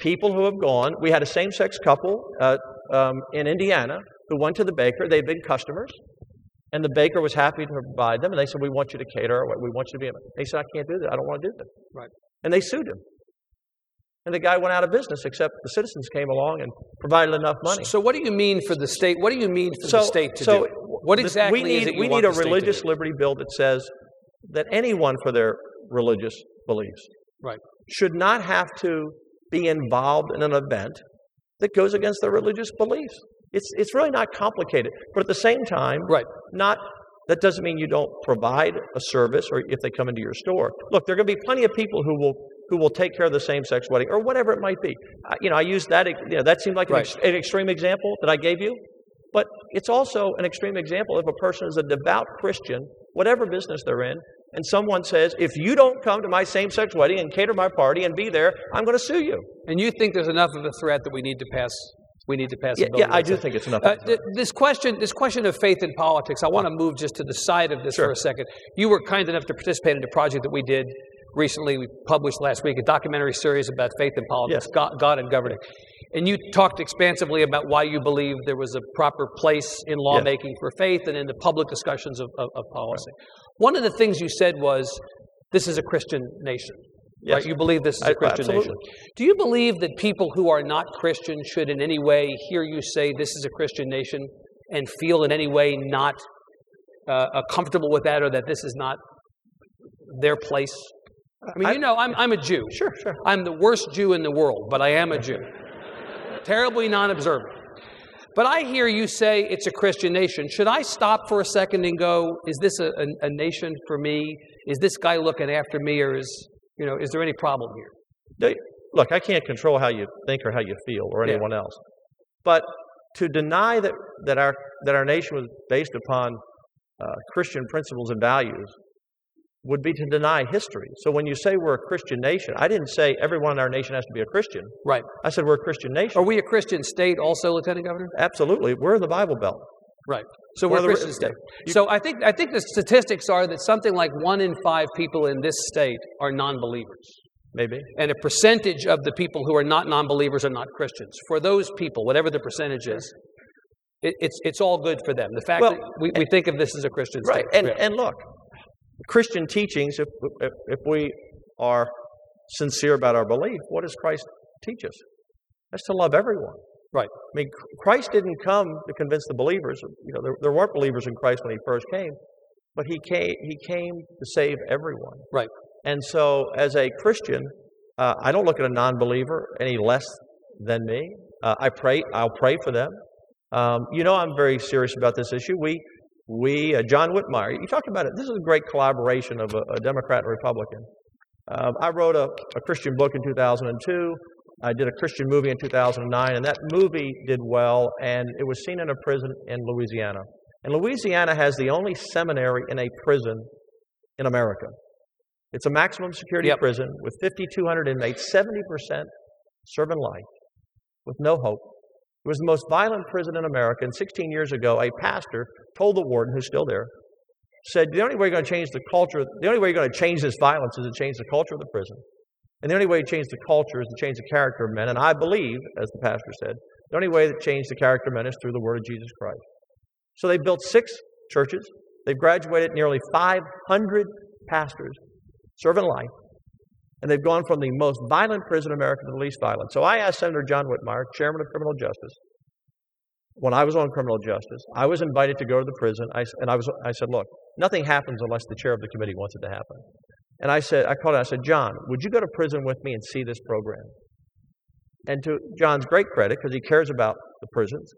People who have gone. We had a same-sex couple uh, um, in Indiana who went to the baker. They've been customers, and the baker was happy to provide them. And they said, "We want you to cater. We want you to be." They said, "I can't do that. I don't want to do that." Right. And they sued him. And the guy went out of business, except the citizens came along and provided enough money. So, what do you mean for the state? What do you mean for so, the state to so do? What exactly we need, is it We need a religious liberty bill that says that anyone for their religious beliefs right. should not have to be involved in an event that goes against their religious beliefs. It's, it's really not complicated. But at the same time, right. not that doesn't mean you don't provide a service or if they come into your store. Look, there are going to be plenty of people who will who will take care of the same-sex wedding or whatever it might be. Uh, you know, I use that. You know, that seemed like an, ex- an extreme example that I gave you, but it's also an extreme example if a person is a devout Christian, whatever business they're in, and someone says, if you don't come to my same sex wedding and cater my party and be there, I'm going to sue you. And you think there's enough of a threat that we need to pass we need to pass yeah, yeah I do think it's enough. Uh, th- this question, this question of faith in politics, I want to move just to the side of this sure. for a second. You were kind enough to participate in a project that we did recently. We published last week a documentary series about faith in politics, yes. God, God and governing. And you talked expansively about why you believe there was a proper place in lawmaking yes. for faith and in the public discussions of, of, of policy. Right. One of the things you said was, this is a Christian nation. Yes. Right? You believe this is a Christian I, nation. Do you believe that people who are not Christian should in any way hear you say this is a Christian nation and feel in any way not uh, uh comfortable with that or that this is not their place? I mean, I, you know, I'm, I'm a Jew. Sure, sure. I'm the worst Jew in the world, but I am a Jew. Terribly non observant. But I hear you say it's a Christian nation. Should I stop for a second and go, is this a, a, a nation for me? Is this guy looking after me, or is you know, is there any problem here? Look, I can't control how you think or how you feel or anyone yeah. else. But to deny that, that, our, that our nation was based upon uh, Christian principles and values would be to deny history. So when you say we're a Christian nation, I didn't say everyone in our nation has to be a Christian. Right. I said we're a Christian nation. Are we a Christian state also, Lieutenant Governor? Absolutely. We're in the Bible Belt. Right. So we're, we're a Christian state. So I think I think the statistics are that something like one in five people in this state are non-believers. Maybe. And a percentage of the people who are not non-believers are not Christians. For those people, whatever the percentage is, it, it's it's all good for them. The fact well, that we, we think of this as a Christian right. state. And yeah. and look, Christian teachings, if, if if we are sincere about our belief, what does Christ teach us? That's to love everyone. Right. I mean, Christ didn't come to convince the believers. You know, there, there weren't believers in Christ when he first came, but he came, he came to save everyone. Right. And so, as a Christian, uh, I don't look at a non-believer any less than me. Uh, I pray. I'll pray for them. Um, you know, I'm very serious about this issue. We, we, uh, John Whitmire. You talk about it. This is a great collaboration of a, a Democrat and Republican. Um, I wrote a, a Christian book in 2002. I did a Christian movie in 2009, and that movie did well, and it was seen in a prison in Louisiana. And Louisiana has the only seminary in a prison in America. It's a maximum security yep. prison with 5,200 inmates, 70% serving life with no hope. It was the most violent prison in America, and 16 years ago, a pastor told the warden, who's still there, said, The only way you're going to change the culture, the only way you're going to change this violence is to change the culture of the prison. And the only way to change the culture is to change the character of men. And I believe, as the pastor said, the only way to change the character of men is through the word of Jesus Christ. So they built six churches. They've graduated nearly 500 pastors serving life. And they've gone from the most violent prison in America to the least violent. So I asked Senator John Whitmire, chairman of criminal justice, when I was on criminal justice, I was invited to go to the prison. I, and I, was, I said, look, nothing happens unless the chair of the committee wants it to happen. And I said, I called him, I said, John, would you go to prison with me and see this program? And to John's great credit, because he cares about the prisons,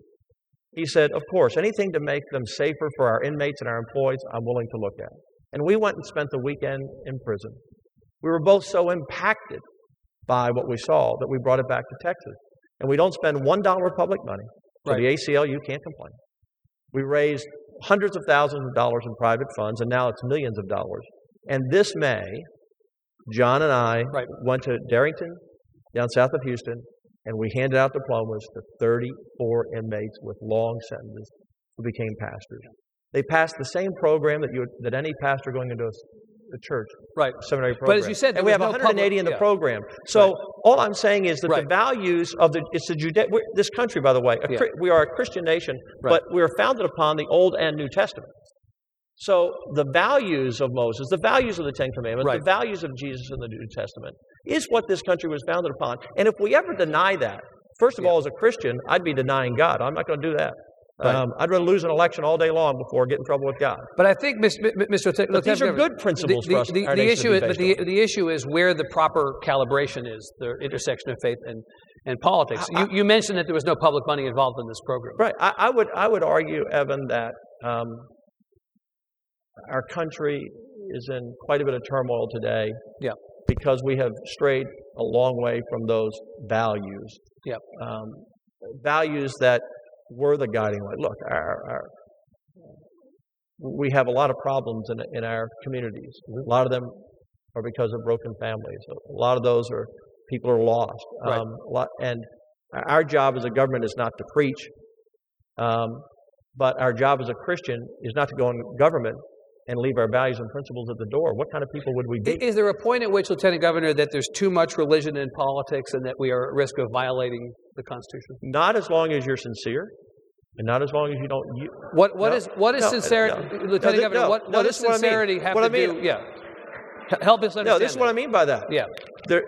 He said, Of course, anything to make them safer for our inmates and our employees, I'm willing to look at. And we went and spent the weekend in prison. We were both so impacted by what we saw that we brought it back to Texas. And we don't spend $1 of public money. For Right. the ACLU can't complain. We raised hundreds of thousands of dollars in private funds, and now it's millions of dollars. And this May, John and I Right. went to Darrington, down south of Houston, and we handed out diplomas to 34 inmates with long sentences who became pastors. They passed the same program that you that any pastor going into a church Right. seminary program. But as you said, and we have no 180 in the yeah. program. So all I'm saying is that Right. the values of the it's the Juda- we're- this country, by the way, a Yeah. We are a Christian nation, Right. but we are founded upon the Old and New Testament. So the values of Moses, the values of the Ten Commandments, Right. the values of Jesus in the New Testament is what this country was founded upon. And if we ever deny that, first of Yeah. all, as a Christian, I'd be denying God. I'm not going to do that. Right. Um, I'd rather lose an election all day long before get in trouble with God. But I think, Mis- Mi- Mi- Mr. Te- But these are good principles the, for us. the, our the issue to is, be but based the, the issue is where the proper calibration is, the intersection of faith and, and politics. I- You, you mentioned that there was no public money involved in this program. Right. I, I would I would argue, Evan, that um, our country is in quite a bit of turmoil today. Yeah. Because we have strayed a long way from those values. Yeah. Um, values that were the guiding light. Look, our, our we have a lot of problems in in our communities. A lot of them are because of broken families. A lot of those are people are lost. Right. Um, a lot, and our job as a government is not to preach, um, but our job as a Christian is not to go in government and leave our values and principles at the door. What kind of people would we be? Is there a point at which, Lieutenant Governor, that there's too much religion in politics and that we are at risk of violating the Constitution? Not as long as you're sincere, and not as long as you don't. You, What, what No, is what is no, sincerity, no. Lieutenant No, Governor? no, what, what does is what I mean. sincerity have What to I mean- do? Yeah, help us understand. no, this is what I mean by that. Yeah, There,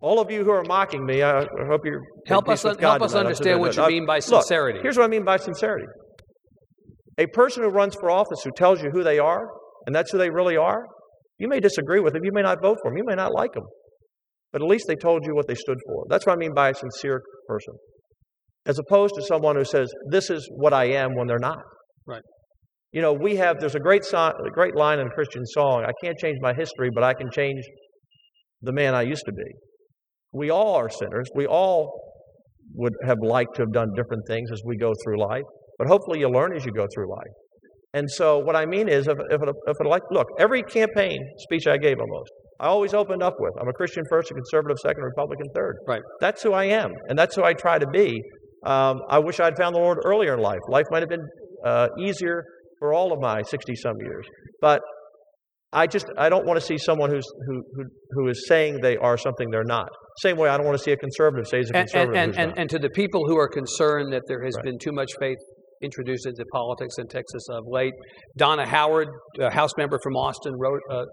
all of you who are mocking me, I, hope you're help us help us understand what you mean by Look, sincerity. Here's what I mean by sincerity. A person who runs for office who tells you who they are, and that's who they really are, you may disagree with them, you may not vote for them, you may not like them, but at least they told you what they stood for. That's what I mean by a sincere person. As opposed to someone who says, This is what I am when they're not. Right. You know, we have, there's a great, song, a great line in a Christian song I can't change my history, but I can change the man I used to be. We all are sinners. We all would have liked to have done different things as we go through life, but hopefully you learn as you go through life. And so, what I mean is, if, if, it, if it like, look, every campaign speech I gave almost, I always opened up with, I'm a Christian first, a conservative second, a Republican third. Right. That's who I am, and that's who I try to be. Um, I wish I'd found the Lord earlier in life. Life might have been uh, easier for all of my 60 some years. But I just I don't want to see someone who's who, who who is saying they are something they're not. Same way I don't want to see a conservative say he's a and, and, conservative. and, and, not. and to the people who are concerned that there has Right. been too much faith introduced into politics in Texas of late, Donna Howard, a House member from Austin, wrote a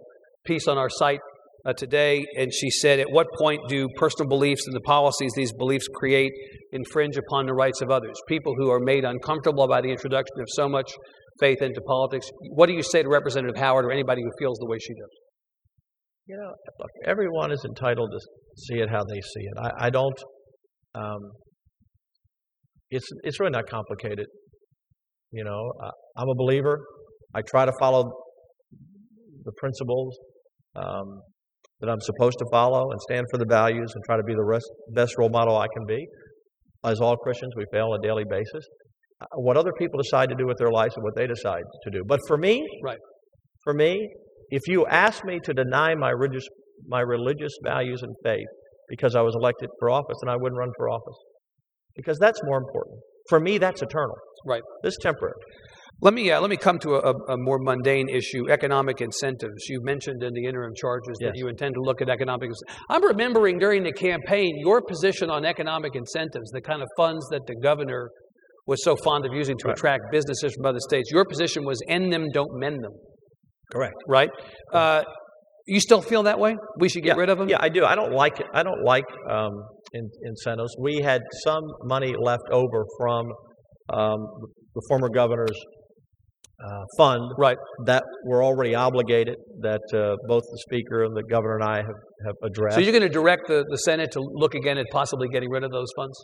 piece on our site uh, today, and she said, At what point do personal beliefs and the policies these beliefs create infringe upon the rights of others? People who are made uncomfortable by the introduction of so much faith into politics. What do you say to Representative Howard or anybody who feels the way she does? You know, look, everyone is entitled to see it how they see it. I, I don't. Um, it's it's really not complicated. You know, I, I'm a believer. I try to follow the principles um, that I'm supposed to follow and stand for the values and try to be the rest, best role model I can be. As all Christians, we fail on a daily basis. What other people decide to do with their lives and what they decide to do. But for me, Right. For me, if you ask me to deny my religious my religious values and faith because I was elected for office, then I wouldn't run for office. Because that's more important. For me, that's eternal. Right. This is temporary. Let me uh, let me come to a, a more mundane issue: economic incentives. You mentioned in the interim charges that Yes. you intend to look at economic. I'm remembering during the campaign your position on economic incentives, the kind of funds that the governor was so fond of using to Right. attract businesses from other states. Your position was end them, don't mend them. Correct. Right? Uh, you still feel that way? We should get rid of them. Yeah, I do. I don't like it. I don't like um, in, incentives. We had some money left over from um, the former governor's uh, fund Right. that were already obligated. That uh, both the speaker and the governor and I have, have addressed. So you're going to direct the, the Senate to look again at possibly getting rid of those funds?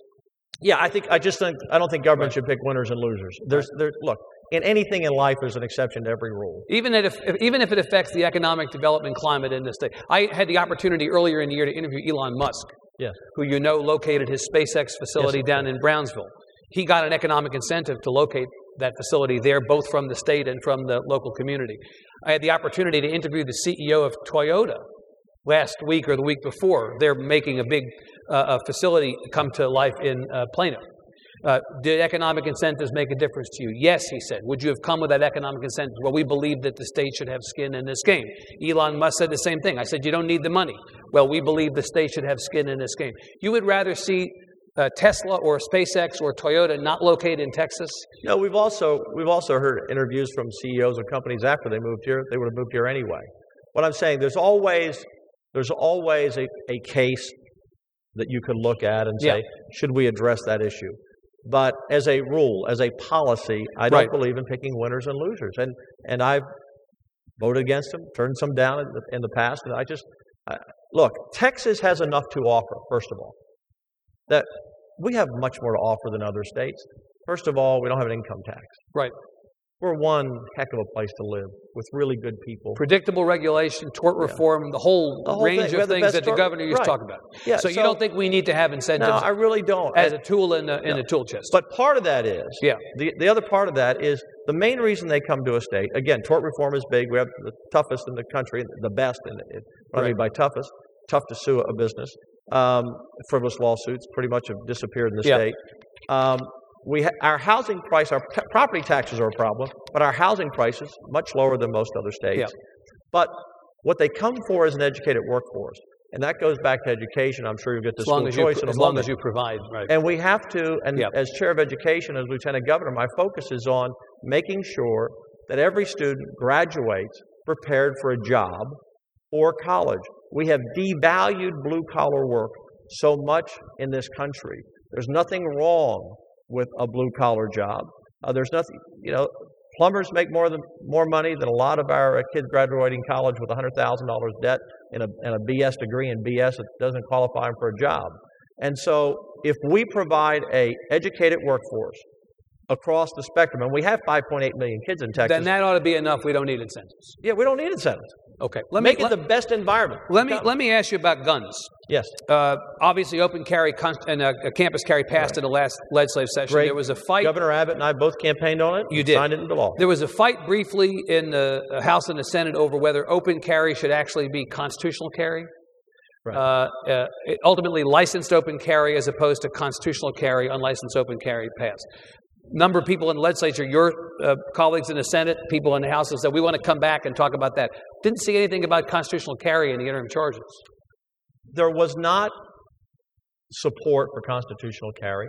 Yeah, I think I just think I don't think government should pick winners and losers. There's there look in anything in life there's an exception to every rule. Even if, if, even if it affects the economic development climate in the state. I had the opportunity earlier in the year to interview Elon Musk, Yes. who you know located his SpaceX facility Yes. down in Brownsville. He got an economic incentive to locate that facility there, both from the state and from the local community. I had the opportunity to interview the CEO of Toyota last week or the week before. They're making a big uh, a facility come to life in uh, Plano. Uh, did economic incentives make a difference to you? Yes, he said. Would you have come with that economic incentive? Well, we believe that the state should have skin in this game. Elon Musk said the same thing. I said, you don't need the money. Well, we believe the state should have skin in this game. You would rather see uh, Tesla or SpaceX or Toyota not located in Texas? No, we've also we've also heard interviews from CEOs of companies after they moved here. They would have moved here anyway. What I'm saying, there's always there's always a, a case that you could look at and say, Yeah. should we address that issue? But as a rule, as a policy, I don't Right. believe in picking winners and losers. And and I've voted against them, turned some down in the, in the past. And I just I, look, Texas has enough to offer. First of all, that we have much more to offer than other states. First of all, we don't have an income tax. Right. We're one heck of a place to live with really good people. Predictable regulation, tort reform, the whole, The whole range thing. Of the things best that the governor used right. to talk about. Yeah, so, you don't think we need to have incentives No, I really don't. as a tool in the, in the tool chest? but part of that is Yeah. The the other part of that is the main reason they come to a state. Again, tort reform is big. We have the toughest in the country, the best in it. What I mean by toughest, tough to sue a business. Um, frivolous lawsuits pretty much have disappeared in the Yeah. state. Um, we ha- our housing price, our p- property taxes are a problem, but our housing prices much lower than most other states. Yeah. But what they come for is an educated workforce, and that goes back to education. I'm sure you'll get to as school choice in a as long as you provide, right? And we have to, and Yeah. as chair of education, as lieutenant governor, my focus is on making sure that every student graduates prepared for a job or college. We have devalued blue collar work so much in this country. There's nothing wrong with a blue collar job. Uh, there's nothing, you know, plumbers make more than more money than a lot of our uh, kids graduating college with $100,000 debt and a, and a BS degree in BS that doesn't qualify them for a job. And so, if we provide a educated workforce across the spectrum, and we have 5.8 million kids in Texas, then that ought to be enough. We don't need incentives. yeah, we don't need incentives. Okay. Let Make me it the best environment. let me Come. let me ask you about guns. yes, Uh, obviously, open carry and uh, a campus carry passed in the last legislative session. Great. There was a fight. Governor Abbott and I both campaigned on it. You did. signed it into law. There was a fight briefly in the uh, House and the Senate over whether open carry should actually be constitutional carry. Right. Uh, uh, ultimately, licensed open carry as opposed to constitutional carry, unlicensed open carry passed. Number of people in the legislature, your uh, colleagues in the Senate, people in the House, have said we want to come back and talk about that. Didn't see anything about constitutional carry in the interim charges. there was not support for constitutional carry.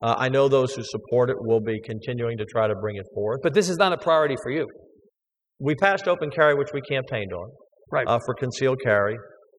Uh, I know those who support it will be continuing to try to bring it forth. But this is not a priority for you. We passed open carry, which we campaigned on, Right. uh, for concealed carry.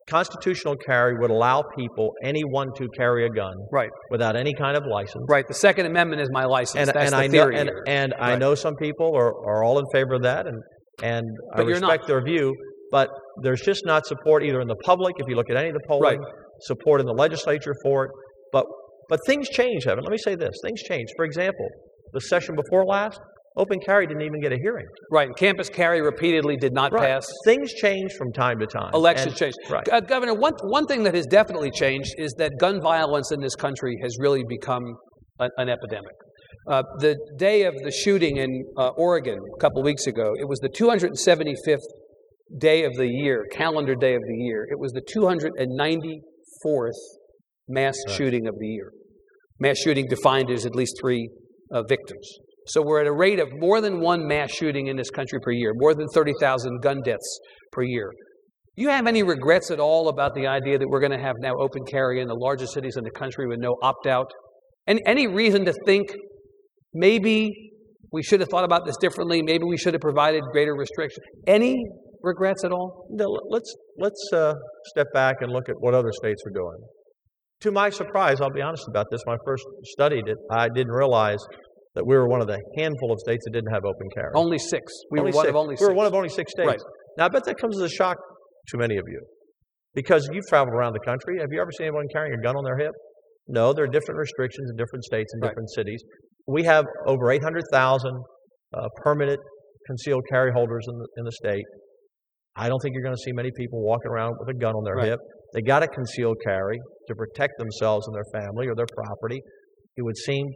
Constitutional carry would allow people, anyone, to carry a gun Right. without any kind of license. Right. The Second Amendment is my license. And, and I know, and, and I know some people are, are all in favor of that, and and I But you're not. respect their view. But there's just not support either in the public, if you look at any of the polling, support in the legislature for it. But but things change, Evan. Let me say this: things change. For example, the session before last, open carry didn't even get a hearing. right. And campus carry repeatedly did not Right. pass. Things change from time to time. Elections change. Right. Uh, Governor, one, one thing that has definitely changed is that gun violence in this country has really become a, an epidemic. Uh, the day of the shooting in uh, Oregon a couple weeks ago, it was the 275th day of the year, calendar day of the year. It was the 294th mass Right. shooting of the year. Mass shooting defined as at least three uh, victims. So we're at a rate of more than one mass shooting in this country per year, more than 30,000 gun deaths per year. You have any regrets at all about the idea that we're going to have now open carry in the largest cities in the country with no opt out? And any reason to think maybe we should have thought about this differently? Maybe we should have provided greater restriction? Any regrets at all? No, let's let's uh, step back and look at what other states are doing. To my surprise, I'll be honest about this. When I first studied it, I didn't realize that we were one of the handful of states that didn't have open carry. Only six. We Only were one six. of only six. we were one of only six states. Right. Now, I bet that comes as a shock to many of you, because you've traveled around the country. Have you ever seen anyone carrying a gun on their hip? No, there are different restrictions in different states and Right. different cities. We have over 800,000 uh, permanent concealed carry holders in the, in the state. I don't think you're going to see many people walking around with a gun on their Right. hip. They got to conceal carry to protect themselves and their family or their property. It would seem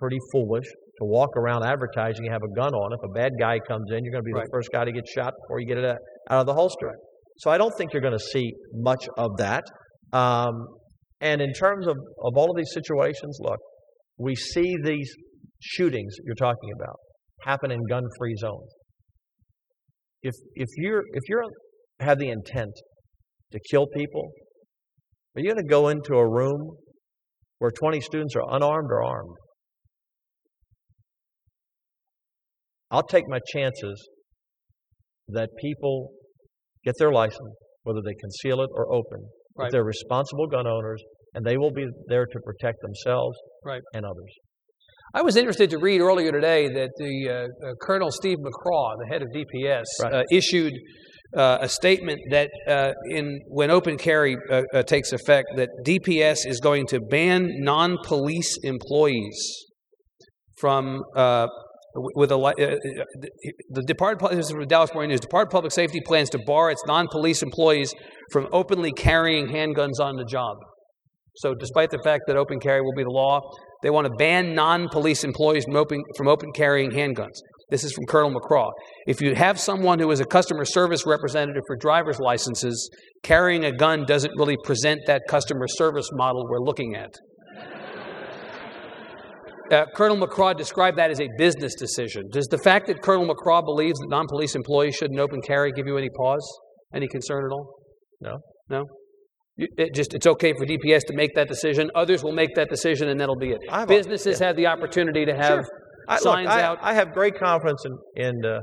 pretty foolish to walk around advertising you have a gun on. If a bad guy comes in, you're going to be Right. the first guy to get shot before you get it out out of the holster. So I don't think you're going to see much of that. Um, and in terms of, of all of these situations, look, we see these shootings you're talking about happen in gun-free zones. If if you're if you're have the intent to kill people, are you going to go into a room where 20 students are unarmed or armed? I'll take my chances that people get their license, whether they conceal it or open, Right. that they're responsible gun owners, and they will be there to protect themselves Right. and others. I was interested to read earlier today that the uh, uh, Colonel Steve McCraw, the head of DPS, Right. uh, issued uh, a statement that uh, in when open carry uh, uh, takes effect, that DPS is going to ban non-police employees from uh, with a uh, uh, the Department from Dallas Morning News. Department of Public Safety plans to bar its non-police employees from openly carrying handguns on the job. So, despite the fact that open carry will be the law, they want to ban non-police employees from open, from open carrying handguns. This is from Colonel McCraw. If you have someone who is a customer service representative for driver's licenses, carrying a gun doesn't really present that customer service model we're looking at. Uh, Colonel McCraw described that as a business decision. Does the fact that Colonel McCraw believes that non-police employees shouldn't open carry give you any pause, any concern at all? No. No. It just it's okay for DPS to make that decision. Others will make that decision, and that'll be it. I have a- Businesses have the opportunity to have Sure. I, look, I, out. I have great confidence in, in uh,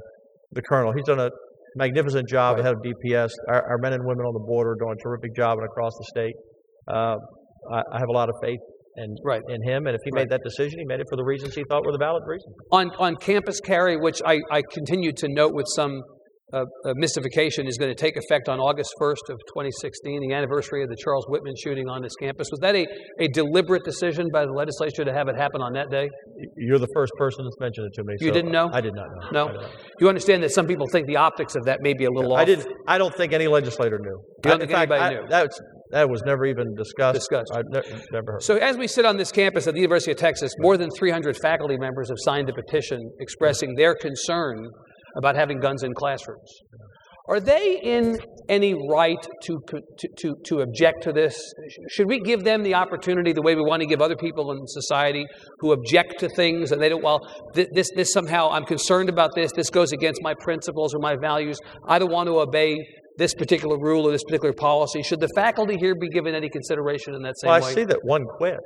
the colonel. He's done a magnificent job Right. ahead of DPS. Our, our men and women on the border are doing a terrific job and across the state. Uh, I, I have a lot of faith in, Right. in him, and if he Right. made that decision, he made it for the reasons he thought were the valid reasons. on, on campus carry, which I, I continue to note with some uh, uh, mystification, is going to take effect on August 1st of 2016, the anniversary of the Charles Whitman shooting on this campus. Was that a, a deliberate decision by the legislature to have it happen on that day? You're the first person that's mentioned it to me. You so didn't know? I did not know. No? I. You understand that some people think the optics of that may be a little I off? didn't. I don't think any legislator knew. I- in fact, anybody I- knew? That's, that was never even discussed. Discussed. I've ne- never heard. So, as we sit on this campus at the University of Texas, more than 300 faculty members have signed a petition expressing their concern about having guns in classrooms. Are they in any right to, to, to, to object to this? Should we give them the opportunity the way we want to give other people in society who object to things and they don't, well, this, this somehow, I'm concerned about this, this goes against my principles or my values, I don't want to obey this particular rule or this particular policy. Should the faculty here be given any consideration in that same well, I way? see that one quit.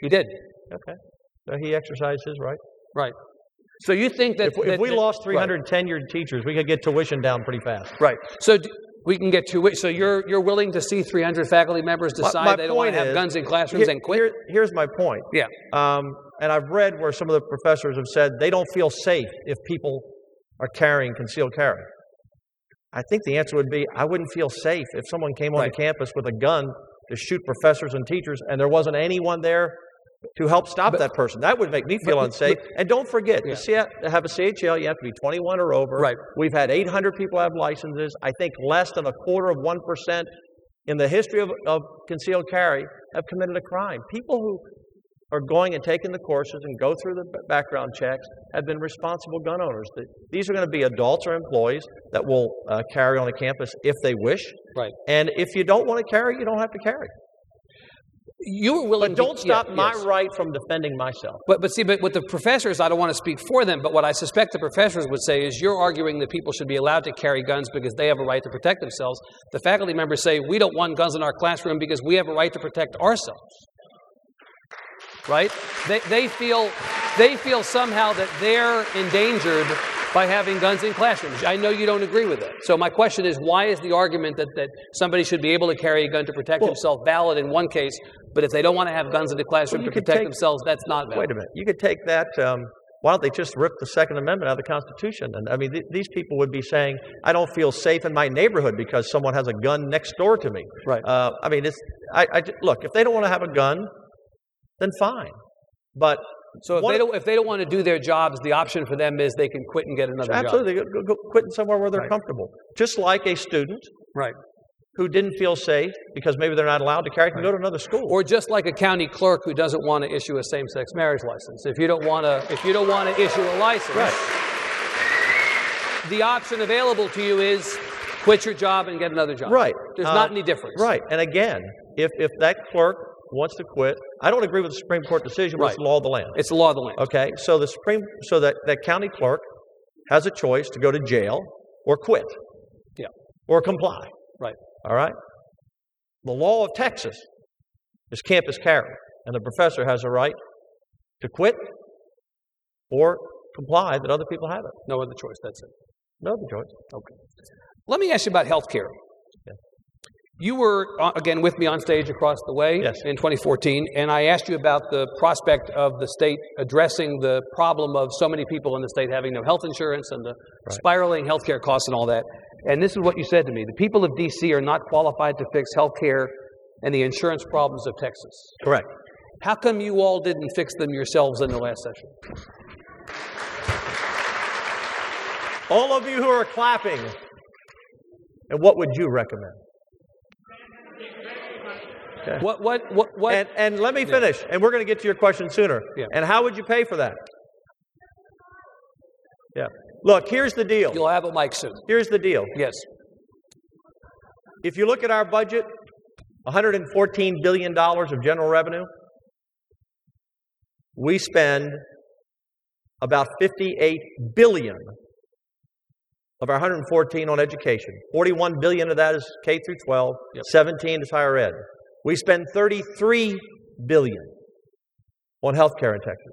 He did. Okay. So he exercised his right. Right. So you think that If, if we that- lost right, 300 tenured teachers, we could get tuition down pretty fast. right? So d- we can get tuition. So you're you're willing to see 300 faculty members decide my they don't want to have is- guns in classrooms Here- and quit? here- here's my point. Yeah. Um, and I've read where some of the professors have said they don't feel safe if people are carrying concealed carry. I think the answer would be I wouldn't feel safe if someone came onto Right. campus with a gun to shoot professors and teachers and there wasn't anyone there to help stop But- that person. That would make me feel but- unsafe. and don't forget, Yeah. to, to have a CHL, you have to be 21 or over. Right. We've had 800 people have licenses. I think less than a quarter of 1% in the history of, of concealed carry have committed a crime. People who are going and taking the courses and go through the background checks have been responsible gun owners. These are going to be adults or employees that will uh, carry on a campus if they wish. Right. And if you don't want to carry, you don't have to carry. You were willing But to don't stop yeah, my yes. right from defending myself. But, but see, but with the professors, I don't want to speak for them, but what I suspect the professors would say is you're arguing that people should be allowed to carry guns because they have a right to protect themselves. The faculty members say we don't want guns in our classroom because we have a right to protect ourselves. Right? They, they, feel, they feel somehow that they're endangered by having guns in classrooms. I know you don't agree with that. So my question is why is the argument that, that somebody should be able to carry a gun to protect Well- himself valid in one case, but if they don't want to have guns in the classroom Well, to protect take- themselves, that's not valid? Wait a minute. You could take that. Um, why don't they just rip the Second Amendment out of the Constitution? And I mean, th- these people would be saying, "I don't feel safe in my neighborhood because someone has a gun next door to me." Right. Uh, I mean, it's. I, I look. If they don't want to have a gun, then fine. But So if they don't if they don't want to do their jobs, the option for them is they can quit and get another job. absolutely, go, go quit somewhere where they're Right. comfortable. Just like a student Right. who didn't feel safe because maybe they're not allowed to carry can go to another school. Or just like a county clerk who doesn't want to issue a same-sex marriage license. If you don't want to if you don't want to issue a license, right. the option available to you is quit your job and get another job. Right. There's Uh, not any difference. Right. And again, if, if that clerk wants to quit, I don't agree with the Supreme Court decision, but it's the law of the land. It's the law of the land. Okay. So the Supreme so that, that county clerk has a choice to go to jail or quit. Yeah. Or comply. Right. All right. The law of Texas is campus carry, and the professor has a right to quit or comply that other people have it. No other choice. That's it. No other choice. Okay. Let me ask you about health care. You were, uh, again, with me on stage across the way Yes. in 2014, and I asked you about the prospect of the state addressing the problem of so many people in the state having no health insurance and the Right. spiraling health care costs and all that. And this is what you said to me. The people of D.C. are not qualified to fix health care and the insurance problems of Texas. Correct. How come you all didn't fix them yourselves in the last session? All of you who are clapping, and what would you recommend? What, what, what, what? And, and let me finish, and we're going to get to your question sooner. Yeah. And how would you pay for that? Yeah. Look, here's the deal. You'll have a mic soon. Here's the deal. Yes. If you look at our budget, $114 billion of general revenue, we spend about 58 billion of our 114 on education. 41 billion of that is K through 12, Yep. 17 is higher ed. We spend 33 billion on healthcare in Texas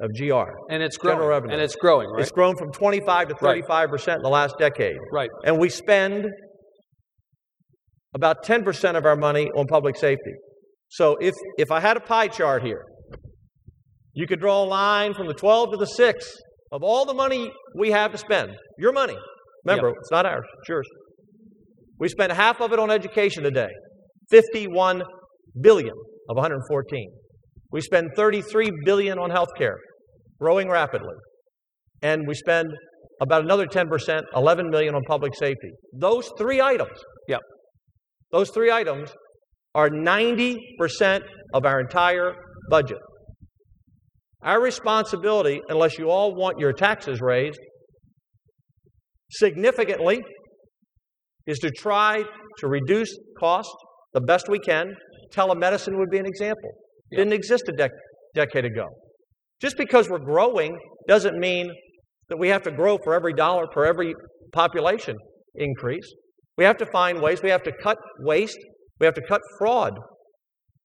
of GR. And it's General growing. revenue. And it's growing, right? It's grown from 25 to 35% in the last decade. right. And we spend about 10% of our money on public safety. So if, if I had a pie chart here, you could draw a line from the 12 to the 6 of all the money we have to spend. Your money. Remember, it's not ours, it's yours. We spend half of it on education today. 51 billion of 114. We spend 33 billion on healthcare, growing rapidly. And we spend about another 10%, 11 million on public safety. Those three items. Yep. Those three items are 90% of our entire budget. Our responsibility, unless you all want your taxes raised significantly, is to try to reduce costs the best we can. Telemedicine would be an example. Didn't exist a dec- decade ago. Just because we're growing doesn't mean that we have to grow for every dollar per every population increase. We have to find ways, we have to cut waste, we have to cut fraud.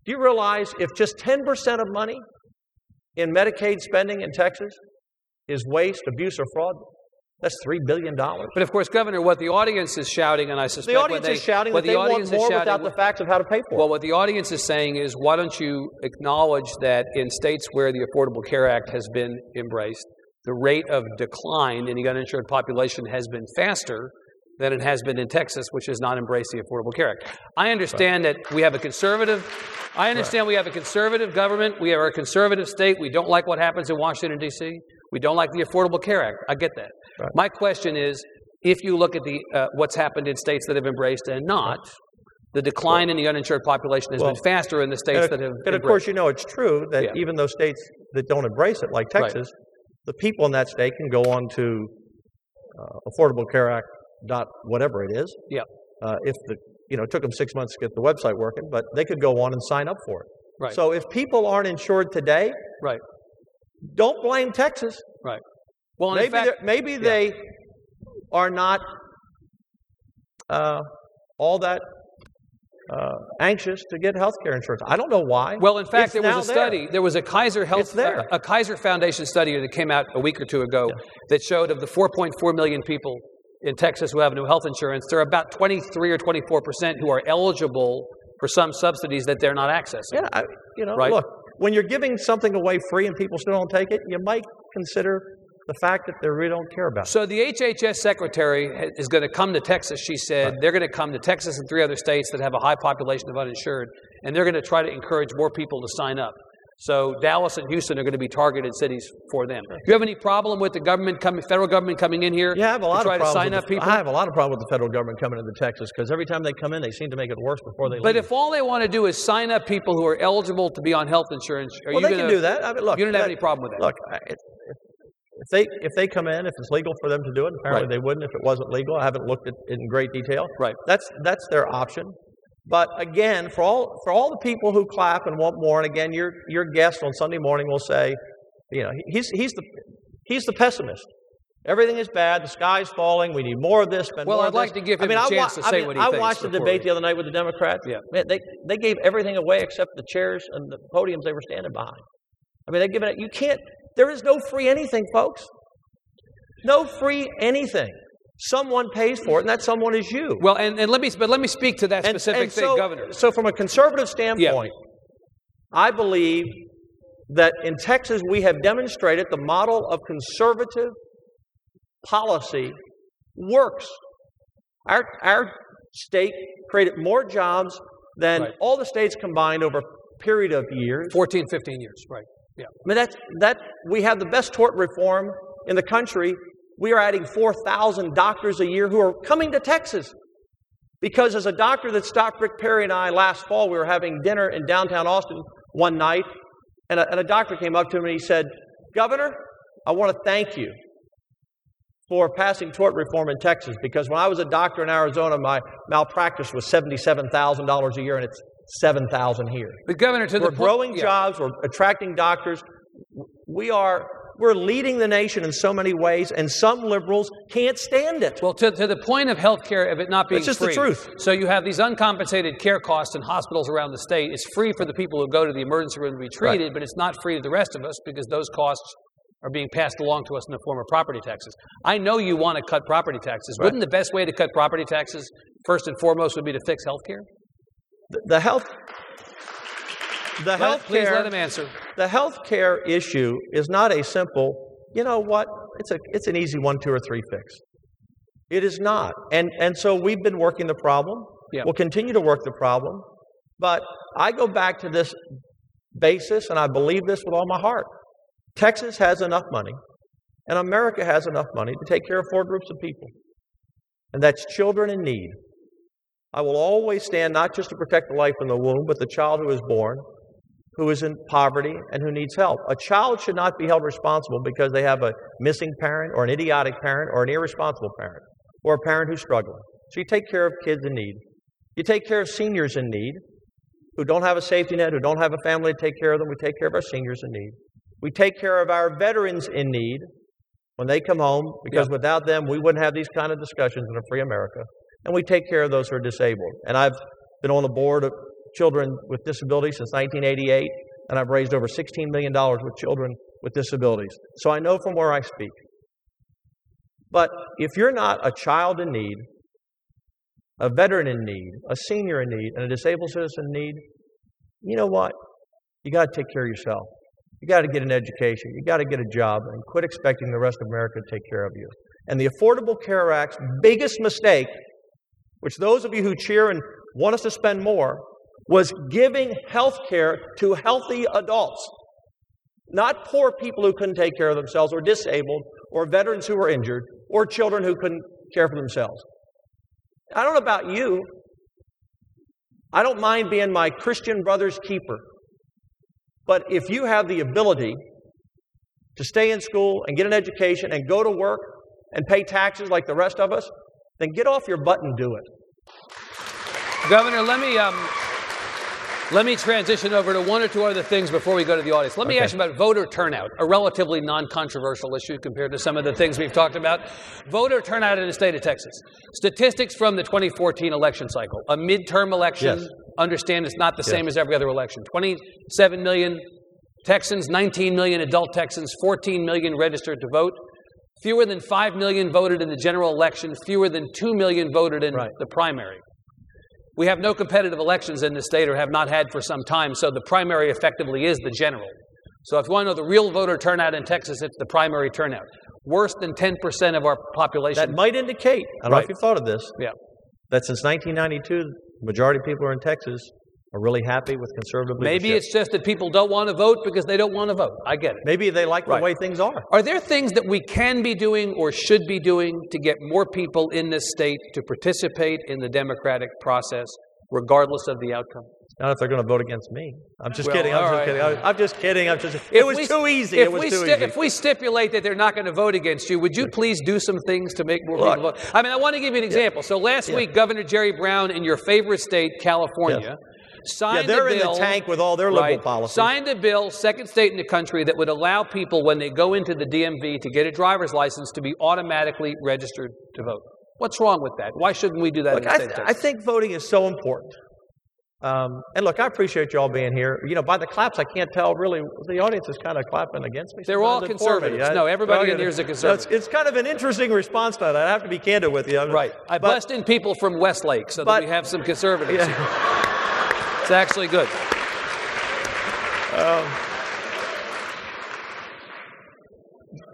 Do you realize if just 10% of money in Medicaid spending in Texas is waste, abuse, or fraud, that's $3 billion. But of course, Governor, what the audience is shouting, and I suspect The audience they, is shouting what that the they want more shouting, without the facts of how to pay for it. Well, it. what the audience is saying is, why don't you acknowledge that in states where the Affordable Care Act has been embraced, the rate of decline in the uninsured population has been faster than it has been in Texas, which has not embraced the Affordable Care Act. I understand that we have a conservative. I understand we have a conservative government. We are a conservative state. We don't like what happens in Washington D.C. We don't like the Affordable Care Act. I get that. Right. My question is, if you look at the uh, what's happened in states that have embraced and not, the decline in the uninsured population has Well, been faster in the states that have. and of course, you know it's true that Yeah. even those states that don't embrace it, like Right. Texas, the people in that state can go on to uh, Affordable Care Act dot whatever it is. Yeah. Uh, if the you know it took them six months to get the website working, but they could go on and sign up for it. Right. So if people aren't insured today, Right. Don't blame Texas. Right. Well, in maybe fact, maybe they are not uh, all that uh, anxious to get health care insurance. I don't know why. Well, in fact, It's there was a study. There was a Kaiser Health, a, Kaiser Foundation study that came out a week or two ago that showed of the 4.4 million people in Texas who have no health insurance, there are about 23 or 24 percent who are eligible for some subsidies that they're not accessing. Yeah, I, you know, Right. look, when you're giving something away free and people still don't take it, you might consider the fact that they really don't care about it. So the HHS secretary is going to come to Texas. She said they're going to come to Texas and three other states that have a high population of uninsured, and they're going to try to encourage more people to sign up. So Dallas and Houston are going to be targeted cities for them. Do you have any problem with the government coming, federal government coming in here Yeah, I have a lot to try of to problems sign up the, people? I have a lot of problem with the federal government coming into Texas because every time they come in, they seem to make it worse before they leave. But leave. if all they want to do is sign up people who are eligible to be on health insurance, are well, you they going can do that. I mean, look, You don't have any problem with that. Look, I- if, if, if they if they come in, if it's legal for them to do it, apparently Right. they wouldn't if it wasn't legal. I haven't looked at it in great detail. Right. That's that's their option. But again, for all for all the people who clap and want more, and again, your your guest on Sunday morning will say, you know, he's he's the he's the pessimist. Everything is bad. The sky's falling. We need more of this. Well, I'd like this. to give I him mean, a I chance wa- to I say mean, what he I thinks watched the debate we- the other night with the Democrats. Yeah. Man, they they gave everything away except the chairs and the podiums they were standing behind. I mean, they give it. You can't. There is no free anything, folks. No free anything. Someone pays for it, and that someone is you. Well, and, and let me but let me speak to that And- specific and thing, so, Governor. So, from a conservative standpoint, I believe that in Texas we have demonstrated the model of conservative policy works. Our, our state created more jobs than Right. all the states combined over a period of years. 14, 15 years, right? Yeah. I mean, that's, that, we have the best tort reform in the country. We are adding 4,000 doctors a year who are coming to Texas. Because as a doctor that stopped Rick Perry and I last fall, we were having dinner in downtown Austin one night, and a, and a doctor came up to him and he said, Governor, I want to thank you for passing tort reform in Texas because when I was a doctor in Arizona, my malpractice was $77,000 a year and it's 7,000 here. But Governor, to We're the point- growing yeah. jobs, we're attracting doctors. We are we're leading the nation in so many ways, and some liberals can't stand it. Well, to, to the point of health care, of it not being free It's just the truth. So you have these uncompensated care costs in hospitals around the state. It's free for the people who go to the emergency room to be treated, but it's not free to the rest of us because those costs are being passed along to us in the form of property taxes. I know you want to cut property taxes. Right. Wouldn't the best way to cut property taxes, first and foremost, would be to fix health care? The, the health the health Please let care him answer. the health care issue is not a simple, you know what? It's a it's an easy one, two, or three fix. It is not. And and so we've been working the problem. Yeah. We'll continue to work the problem. But I go back to this basis, and I believe this with all my heart. Texas has enough money, and America has enough money to take care of four groups of people. And that's children in need. I will always stand not just to protect the life in the womb, but the child who is born, who is in poverty and who needs help. A child should not be held responsible because they have a missing parent or an idiotic parent or an irresponsible parent or a parent who's struggling. So you take care of kids in need. You take care of seniors in need who don't have a safety net, who don't have a family to take care of them. We take care of our seniors in need. We take care of our veterans in need when they come home because without them, we wouldn't have these kind of discussions in a free America. And we take care of those who are disabled. And I've been on the board of Children with Disabilities since 1988, and I've raised over $16 million with children with disabilities. So I know from where I speak. But if you're not a child in need, a veteran in need, a senior in need, and a disabled citizen in need, you know what? You got to take care of yourself. You got to get an education. You got to get a job and quit expecting the rest of America to take care of you. And the Affordable Care Act's biggest mistake, which those of you who cheer and want us to spend more, was giving health care to healthy adults, not poor people who couldn't take care of themselves, or disabled, or veterans who were injured, or children who couldn't care for themselves. I don't know about you. I don't mind being my Christian brother's keeper. But if you have the ability to stay in school and get an education and go to work and pay taxes like the rest of us, then get off your butt and do it. Governor, let me um, let me transition over to one or two other things before we go to the audience. Let me Okay. ask you about voter turnout, a relatively non-controversial issue compared to some of the things we've talked about. Voter turnout in the state of Texas. Statistics from the 2014 election cycle, a midterm election. Yes. Understand it's not the Yes. same as every other election. 27 million Texans, 19 million adult Texans, 14 million registered to vote. Fewer than 5 million voted in the general election, fewer than 2 million voted in Right. the primary. We have no competitive elections in the state or have not had for some time, so the primary effectively is the general. So if you want to know the real voter turnout in Texas, it's the primary turnout. worse than 10% of our population. That might indicate, I don't know if you've thought of this, Yeah. that since 1992, the majority of people are in Texas are really happy with conservative Maybe leadership. it's just that people don't want to vote because they don't want to vote. I get it. Maybe they like Right. the way things are. Are there things that we can be doing or should be doing to get more people in this state to participate in the democratic process, regardless of the outcome? Not if they're going to vote against me. I'm just Well, kidding. I'm just right. kidding. I- I'm just kidding. I'm just. If It was we- too easy. If It was we too sti- easy. If we stipulate that they're not going to vote against you, would you please do some things to make more Look. people vote? I mean, I want to give you an example. So last Yeah. week, Governor Jerry Brown in your favorite state, California, yeah, signed they're a in the bill. tank with all their liberal right, policies. Signed a bill, second state in the country, that would allow people when they go into the DMV to get a driver's license to be automatically registered to vote. What's wrong with that? Why shouldn't we do that Look, in the I, th- I think voting is so important. Um, and look, I appreciate you all being here. You know, by the claps, I can't tell really. The audience is kind of clapping against me. They're all sometimes and for me. conservatives. I- No, everybody in here is a no, it's- conservative. It's, kind of an interesting response to that. I have to be candid with you. I'm- Right. I but- bussed in people from Westlake so that we have some conservatives. Yeah. It's actually good. Um,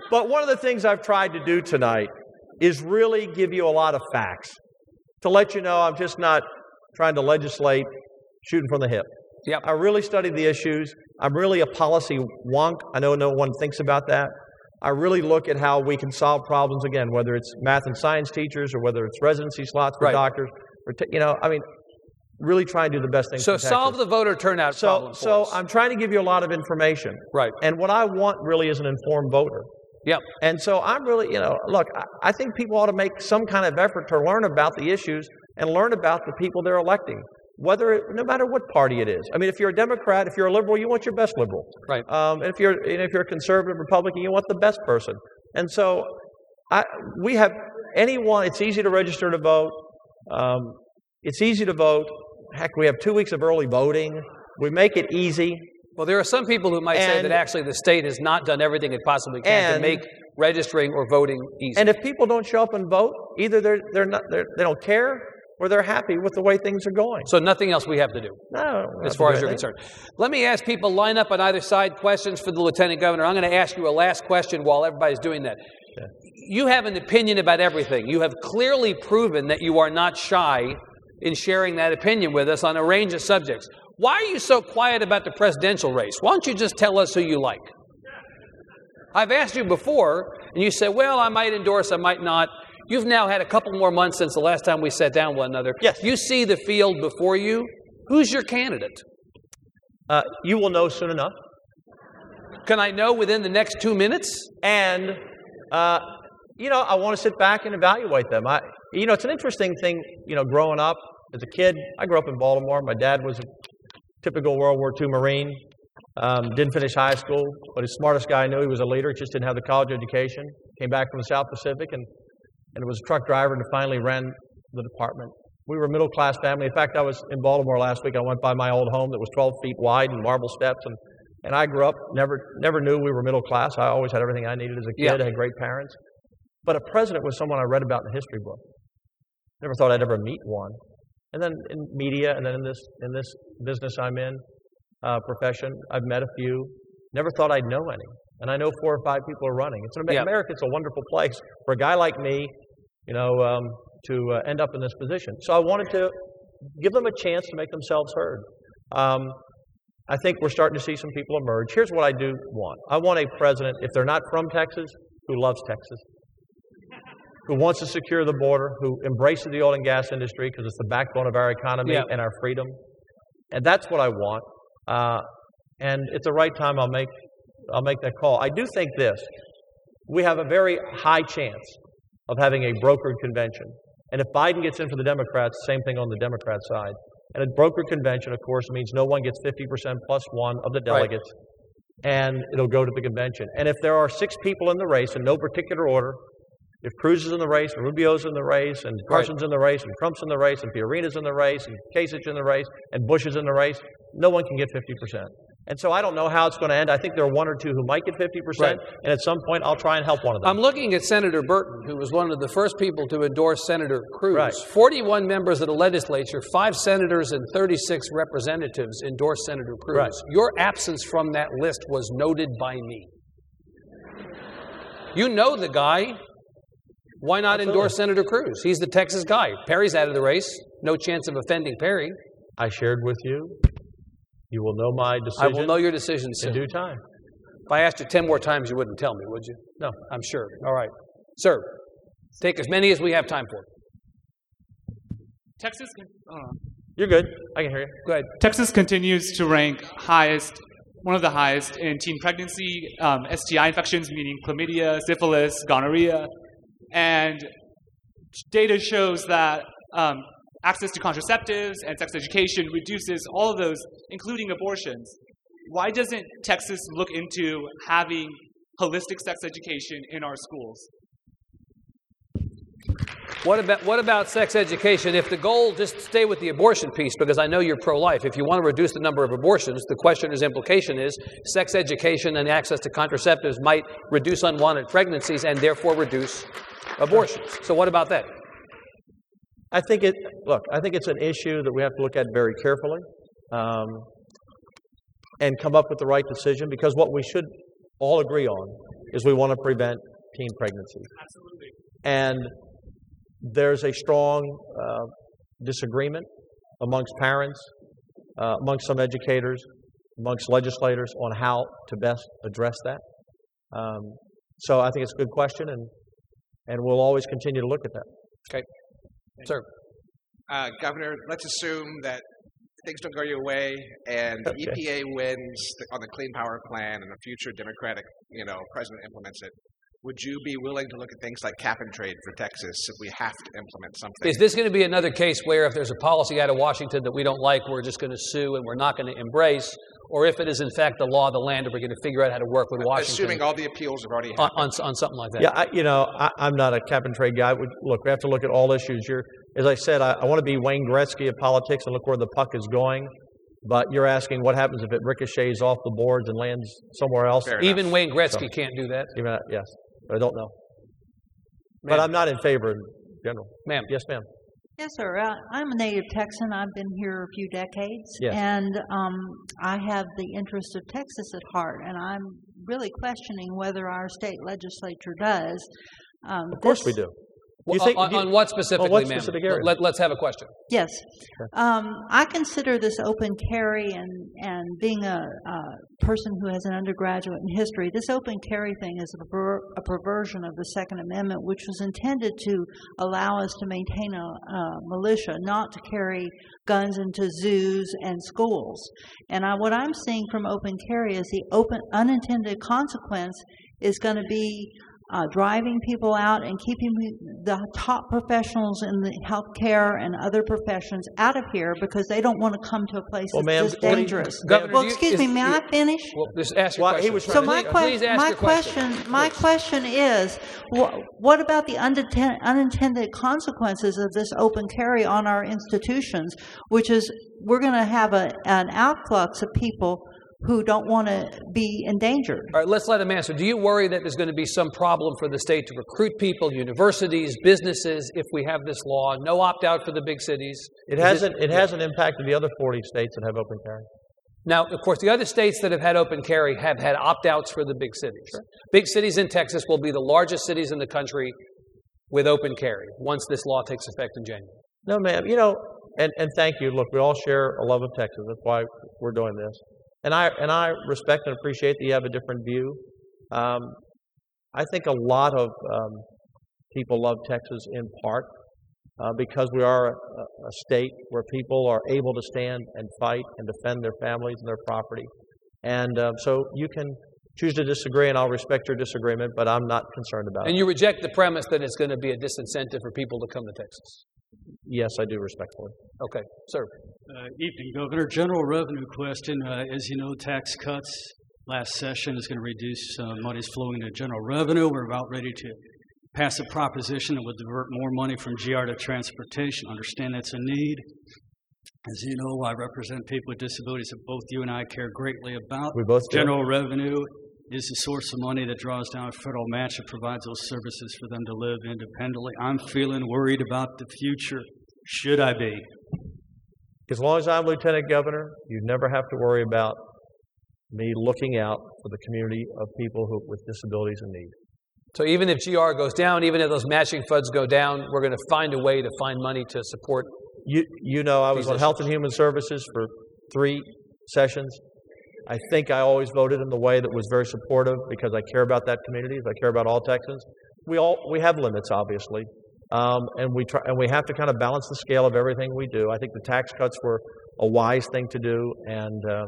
but one of the things I've tried to do tonight is really give you a lot of facts to let you know I'm just not trying to legislate shooting from the hip. Yep. I really study the issues. I'm really a policy wonk. I know no one thinks about that. I really look at how we can solve problems again, whether it's math and science teachers or whether it's residency slots for Right. doctors. Or t- you know, I mean, really try and do the best thing. So solve the voter turnout So, problem so us. I'm trying to give you a lot of information. right. And what I want really is an informed voter. Yep. And so I'm really, you know, look, I, think people ought to make some kind of effort to learn about the issues and learn about the people they're electing, whether, it, no matter what party it is. I mean, if you're a Democrat, if you're a liberal, you want your best liberal. Right. Um, and if you're, and if you're a conservative Republican, you want the best person. And so, I, we have anyone. It's easy to register to vote. Um, it's easy to vote. Heck, we have two weeks of early voting. We make it easy. Well, there are some people who might say that actually the state has not done everything it possibly can to make registering or voting easy. And if people don't show up and vote, either they're, they're not, they're, they don't care or they're happy with the way things are going. so nothing else we have to do No, as far as you're concerned. Let me ask people line up on either side questions for the lieutenant governor. I'm going to ask you a last question while everybody's doing that. You have an opinion about everything. You have clearly proven that you are not shy in sharing that opinion with us on a range of subjects. Why are you so quiet about the presidential race? Why don't you just tell us who you like? I've asked you before, and you said, well, I might endorse, I might not. You've now had a couple more months since the last time we sat down with one another. Yes. You see the field before you. Who's your candidate? Uh, you will know soon enough. Can I know within the next two minutes? And, uh, you know, I want to sit back and evaluate them. I, you know, it's an interesting thing, you know, growing up as a kid. I grew up in Baltimore. My dad was a typical World War II Marine. Um, didn't finish high school, but his smartest guy I knew. He was a leader, just didn't have the college education. Came back from the South Pacific and, and was a truck driver and finally ran the department. We were a middle class family. In fact, I was in Baltimore last week. I went by my old home that was 12 feet wide and marble steps. And, and I grew up, never, never knew we were middle class. I always had everything I needed as a kid. Yeah. I had great parents. But a president was someone I read about in the history book. Never thought I'd ever meet one. And then in media, and then in this, in this business I'm in, uh, profession, I've met a few. Never thought I'd know any. And I know four or five people are running. It's an, Yeah. America, it's a wonderful place for a guy like me, you know, um, to uh, end up in this position. So I wanted to give them a chance to make themselves heard. Um, I think we're starting to see some people emerge. Here's what I do want I want a president, if they're not from Texas, who loves Texas, who wants to secure the border, who embraces the oil and gas industry because it's the backbone of our economy Yeah. and our freedom. And that's what I want. Uh, and at the right time, I'll make, I'll make that call. I do think this we have a very high chance of having a brokered convention. And if Biden gets in for the Democrats, same thing on the Democrat side. And a brokered convention, of course, means no one gets 50% plus one of the Right. delegates, and it'll go to the convention. And if there are six people in the race in no particular order, if Cruz is in the race, and Rubio's in the race, and Carson's in the race, and Trump's in the race, and Fiorina's in the race, and Kasich in the race, and Bush is in the race, no one can get 50%. And so I don't know how it's going to end. I think there are one or two who might get 50%, Right. and at some point I'll try and help one of them. I'm looking at Senator Burton, who was one of the first people to endorse Senator Cruz. Right. 41 members of the legislature, five senators, and 36 representatives endorsed Senator Cruz. Right. Your absence from that list was noted by me. You know the guy. Why not Absolutely. endorse Senator Cruz? He's the Texas guy. Perry's out of the race. No chance of offending Perry. I shared with you. You will know my decision. I will know your decision in soon. due time. If I asked you 10 more times, you wouldn't tell me, would you? No. I'm sure. All right. Sir, take as many as we have time for. Texas, uh, You're good. I can hear you. Go ahead. Texas continues to rank highest, one of the highest in teen pregnancy, um, STI infections, meaning chlamydia, syphilis, gonorrhea, and data shows that um, access to contraceptives and sex education reduces all of those, including abortions. Why doesn't Texas look into having holistic sex education in our schools? What about what about sex education? If the goal just stay with the abortion piece, because I know you're pro-life. If you want to reduce the number of abortions, the question is implication is sex education and access to contraceptives might reduce unwanted pregnancies and therefore reduce abortions. So what about that? I think it. Look, I think it's an issue that we have to look at very carefully, um, and come up with the right decision. Because what we should all agree on is we want to prevent teen pregnancy. Absolutely. And there's a strong uh, disagreement amongst parents, uh, amongst some educators, amongst legislators on how to best address that. Um, so I think it's a good question, and and we'll always continue to look at that. Okay? Sir. Uh, Governor, let's assume that things don't go your way and the Okay. EPA wins the, on the Clean Power Plan and a future Democratic, you know, president implements it. Would you be willing to look at things like cap and trade for Texas if we have to implement something? Is this going to be another case where if there's a policy out of Washington that we don't like, we're just going to sue and we're not going to embrace? Or if it is in fact the law of the land and we're going to figure out how to work with Washington Assuming all the appeals have already on, happened. on, on something like that? Yeah, I, you know, I, I'm not a cap and trade guy. We, look, we have to look at all issues. You're, as I said, I, I want to be Wayne Gretzky of politics and look where the puck is going. But you're asking what happens if it ricochets off the boards and lands somewhere else? Fair enough. Even Wayne Gretzky can't do that. Even, yes, but I don't know. But I'm not in favor in general. Ma'am. Yes, ma'am. Yes, sir. Uh, I'm a native Texan. I've been here a few decades, Yes. and um, I have the interest of Texas at heart. And I'm really questioning whether our state legislature does. Um, Of course this- we do. Well, You think- on, do you- on what specifically, what ma'am? specific area? Let, let's have a question. Yes. Um, I consider this open carry and, and being a, a person who has an undergraduate in history, this open carry thing is a, perver- a perversion of the Second Amendment, which was intended to allow us to maintain a, a militia, not to carry guns into zoos and schools. And I, what I'm seeing from open carry is the open unintended consequence is going to be uh, driving people out and keeping the top professionals in the healthcare and other professions out of here because they don't want to come to a place Well, that's just what do dangerous. Governor, well, do you- excuse me, may you- I finish? Well, just ask your Well, question. he was So my, Please- Please que- ask my your question. question, my question is, wh- what about the unintended, unintended consequences of this open carry on our institutions? Which is, we're going to have a, an outflux of people who don't want to be endangered. All right, let's let him answer. Do you worry that there's going to be some problem for the state to recruit people, universities, businesses, if we have this law? No opt out for the big cities. It Is hasn't. It hasn't impacted the other 40 states that have open carry. Now, of course, the other states that have had open carry have had opt outs for the big cities. Sure. Big cities in Texas will be the largest cities in the country with open carry once this law takes effect in January. No, ma'am. You know, and, and thank you. Look, we all share a love of Texas. That's why we're doing this. And I and I respect and appreciate that you have a different view. Um, I think a lot of um, people love Texas in part uh, because we are a, a state where people are able to stand and fight and defend their families and their property. And um, so you can choose to disagree, and I'll respect your disagreement, but I'm not concerned about And it. And you reject the premise that it's going to be a disincentive for people to come to Texas. Yes, I do respectfully. Okay, sir. Uh, Evening, Governor. General revenue question. Uh, As you know, tax cuts last session is going to reduce uh, monies flowing to general revenue. We're about ready to pass a proposition that would divert more money from GR to transportation. Understand that's a need. As you know, I represent people with disabilities that both you and I care greatly about. We both do. General revenue is the source of money that draws down a federal match that provides those services for them to live independently. I'm feeling worried about the future. Should I be? As long as I'm lieutenant governor, you never have to worry about me looking out for the community of people who, with disabilities in need. So even if GR goes down, even if those matching funds go down, we're going to find a way to find money to support. You, you know, I was on Health and Human Services for three sessions. I think I always voted in the way that was very supportive because I care about that community. I care about all Texans. We all we have limits, obviously, um, and we try and we have to kind of balance the scale of everything we do. I think the tax cuts were a wise thing to do, and um,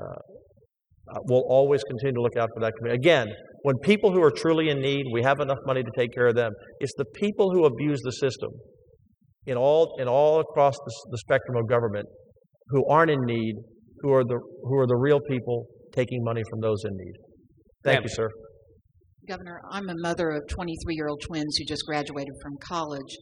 uh, we'll always continue to look out for that community. Again, when people who are truly in need, we have enough money to take care of them. It's the people who abuse the system in all in all across the, the spectrum of government who aren't in need who are the who are the real people taking money from those in need. Thank Ma'am. you, sir. Governor, I'm a mother of 23 year old twins who just graduated from college,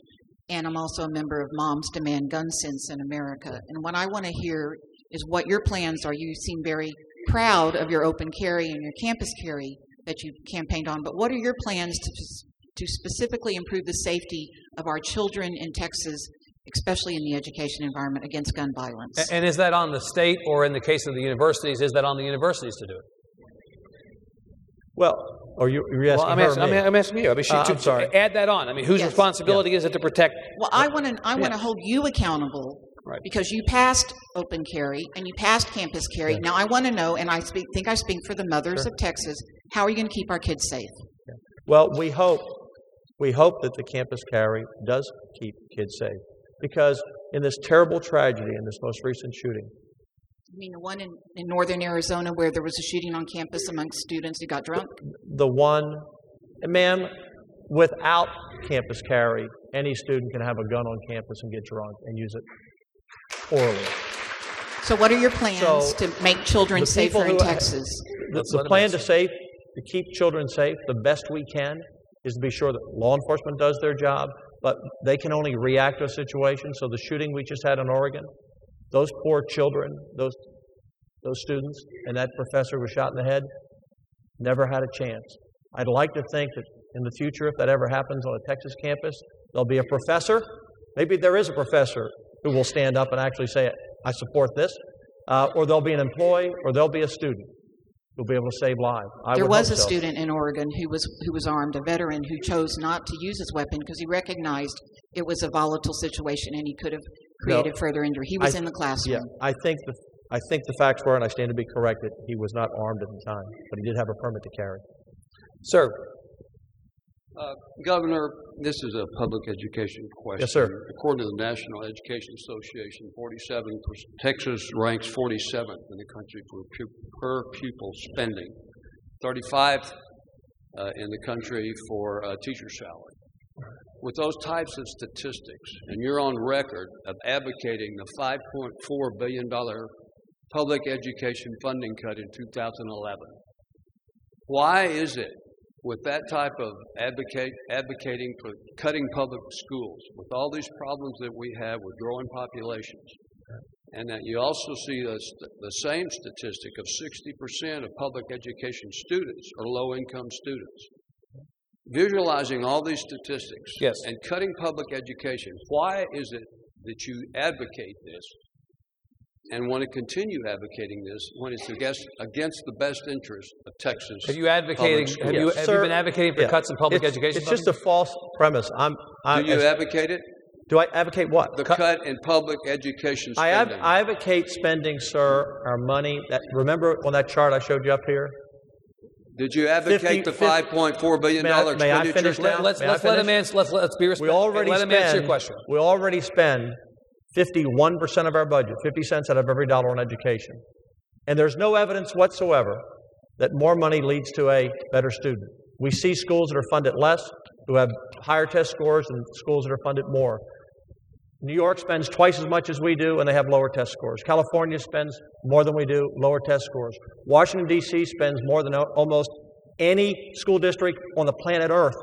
and I'm also a member of Moms Demand Gun Sense in America. And what I want to hear is what your plans are. You seem very proud of your open carry and your campus carry that you campaigned on, but what are your plans to, to specifically improve the safety of our children in Texas, especially in the education environment, against gun violence? A- And is that on the state, or in the case of the universities, is that on the universities to do it? Well, are you are you asking well, I'm her or asking, I'm. I'm asking you. I mean, she, Uh, to, I'm sorry. add that on. I mean, whose Yes. responsibility is it to protect? Well, I want to I want to hold you accountable Right. because you passed open carry and you passed campus carry. Now I want to know, and I speak, think I speak for the mothers Sure. of Texas. How are you going to keep our kids safe? Well, we hope we hope that the campus carry does keep kids safe because in this terrible tragedy in this most recent shooting, I mean, the one in, in northern Arizona where there was a shooting on campus amongst students who got drunk. the one, ma'am, without campus carry, any student can have a gun on campus and get drunk and use it orally. So, what are your plans So, to make children the safer in Texas? The, the plan to safe, to keep children safe the best we can is to be sure that law enforcement does their job, but they can only react to a situation. So the shooting we just had in Oregon, those poor children, those those students, and that professor was shot in the head, never had a chance. I'd like to think that in the future, if that ever happens on a Texas campus, there'll be a professor. Maybe there is a professor who will stand up and actually say, "I support this," uh, or there'll be an employee, or there'll be a student who'll be able to save lives. I there was a so. student in Oregon who was who was armed, a veteran who chose not to use his weapon because he recognized it was a volatile situation and he could have No. created further injury. He was I- in the classroom. Yeah, I think the I think the facts were, and I stand to be corrected. He was not armed at the time, but he did have a permit to carry. Sir, Uh, Governor, this is a public education question. Yes, sir. According to the National Education Association, 47 Texas ranks 47th in the country for per pupil spending, 35th uh, in the country for uh, teacher salary. With those types of statistics, and you're on record of advocating the 5.4 billion dollar public education funding cut in 2011, why is it with that type of advocate, advocating for cutting public schools, with all these problems that we have with growing populations, and that you also see the, the same statistic of 60% of public education students are low income students. Visualizing all these statistics Yes. and cutting public education, why is it that you advocate this and want to continue advocating this when it's against, against the best interest of Texas? have you advocating? schools. Have you, have sir, you been advocating for Yeah. cuts in public it's, education? It's just a false premise. I'm. I, Do you as- advocate it? do I advocate what? The cut in public education I, ad- spending. I advocate spending, sir, our money. That remember on that chart I showed you up here. Did you advocate 50 the fifty- five point four billion May I- dollar may I finish now? now? Let's May let's let him finish? answer. Let's let's be We respectful. already let him spend. answer your question. We already spend 51% of our budget, 50 cents out of every dollar on education. And there's no evidence whatsoever that more money leads to a better student. We see schools that are funded less, who have higher test scores, and schools that are funded more. New York spends twice as much as we do, and they have lower test scores. California spends more than we do, lower test scores. Washington, D.C. spends more than almost any school district on the planet Earth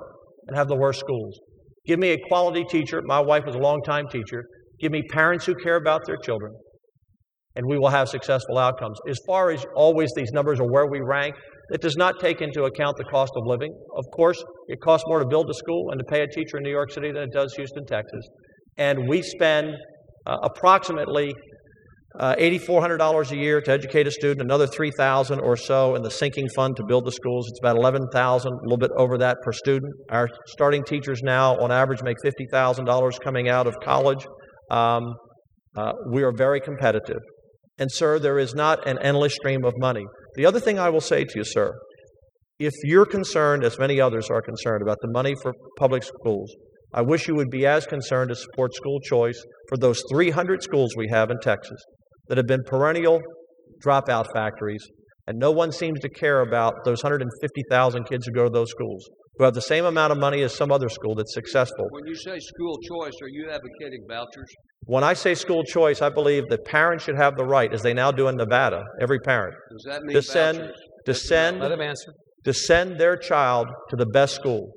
and have the worst schools. Give me a quality teacher. My wife was a long-time teacher. Give me parents who care about their children, and we will have successful outcomes. As far as always these numbers are where we rank, it does not take into account the cost of living. Of course, it costs more to build a school and to pay a teacher in New York City than it does Houston, Texas. And we spend uh, approximately uh, $8,400 a year to educate a student, another 3000 or so in the sinking fund to build the schools. It's about 11000 a little bit over that per student. Our starting teachers now, on average, make $50,000 coming out of college. Um, uh, we are very competitive. And, sir, there is not an endless stream of money. The other thing I will say to you, sir, if you're concerned, as many others are concerned, about the money for public schools, I wish you would be as concerned to support school choice for those 300 schools we have in Texas that have been perennial dropout factories, and no one seems to care about those 150,000 kids who go to those schools, who have the same amount of money as some other school that's successful. When you say school choice, are you advocating vouchers? When I say school choice, I believe that parents should have the right, as they now do in Nevada, every parent, Does that mean to send, vouchers? to send, Let him answer. to send their child to the best school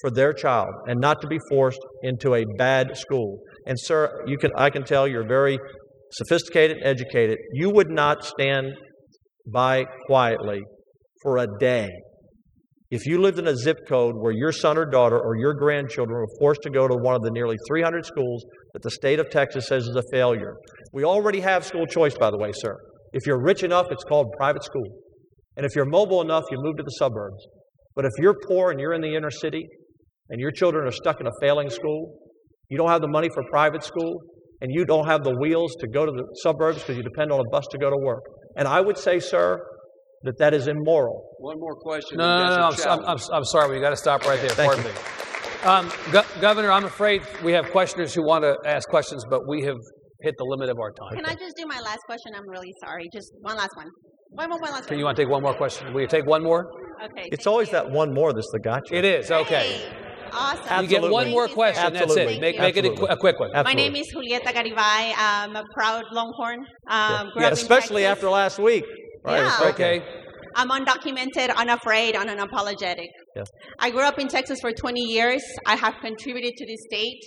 for their child and not to be forced into a bad school. And sir, you can I can tell you're very sophisticated and educated. You would not stand by quietly for a day if you lived in a zip code where your son or daughter or your grandchildren were forced to go to one of the nearly 300 schools that the state of Texas says is a failure. We already have school choice, by the way, sir. If you're rich enough, it's called private school. And if you're mobile enough, you move to the suburbs. But if you're poor and you're in the inner city and your children are stuck in a failing school, you don't have the money for private school, and you don't have the wheels to go to the suburbs because you depend on a bus to go to work. And I would say, sir, that that is immoral. One more question. No, no, no, no. I'm, that's a I'm, I'm. I'm sorry. We got to stop right there. Thank Pardon me. Um, Go- Governor, I'm afraid we have questioners who want to ask questions, but we have hit the limit of our time. Can I just do my last question? I'm really sorry. Just one last one. One more, one last Can one. you want to take one more question? Will you take one more? Okay. It's always you. that one more that's the gotcha. It is. Okay. Hey, awesome. You get one Absolutely. more Thank you, sir. question. That's Absolutely. it. Make, Thank make it a, Absolutely. qu- a quick one. My Absolutely. name is Julieta Garibay. I'm a proud Longhorn. Um, grew Yeah, up in especially Texas. after last week. Right, Yeah. Okay. I'm undocumented, unafraid, and unapologetic. Yes. I grew up in Texas for 20 years. I have contributed to the state,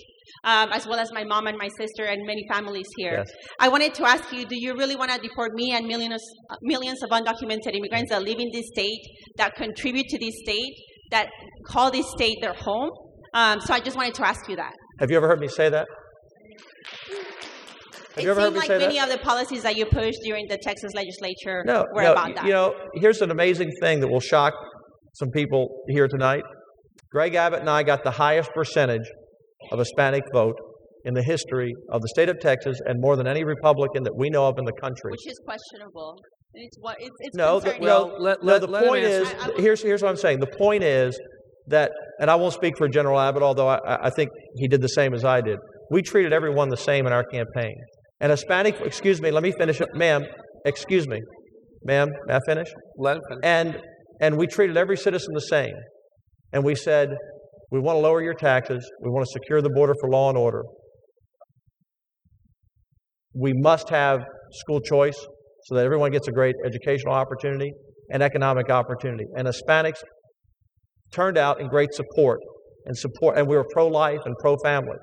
um, as well as my mom and my sister and many families here. Yes. I wanted to ask you, do you really want to deport me and millions, millions of undocumented immigrants that live in this state, that contribute to this state, that call this state their home? Um, so I just wanted to ask you that. Have you ever heard me say that? Have it you ever heard seemed me like say many that? of the policies that you pushed during the Texas legislature No, were no. about that. You know, here's an amazing thing that will shock some people here tonight. Greg Abbott and I got the highest percentage of Hispanic vote in the history of the state of Texas, and more than any Republican that we know of in the country. which is questionable. It's what it's, it's No, the, no, Well, let- no, the let point is. I- I- here's, here's what I'm saying. The point is that, and I won't speak for General Abbott, although I, I think he did the same as I did. We treated everyone the same in our campaign. And Hispanic, excuse me, let me finish it. Ma'am, excuse me. Ma'am, may I finish? Let him finish. And, and we treated every citizen the same. And we said, we want to lower your taxes. We want to secure the border for law and order. We must have school choice so that everyone gets a great educational opportunity and economic opportunity. And Hispanics turned out in great support and support, and we were pro-life and pro-family.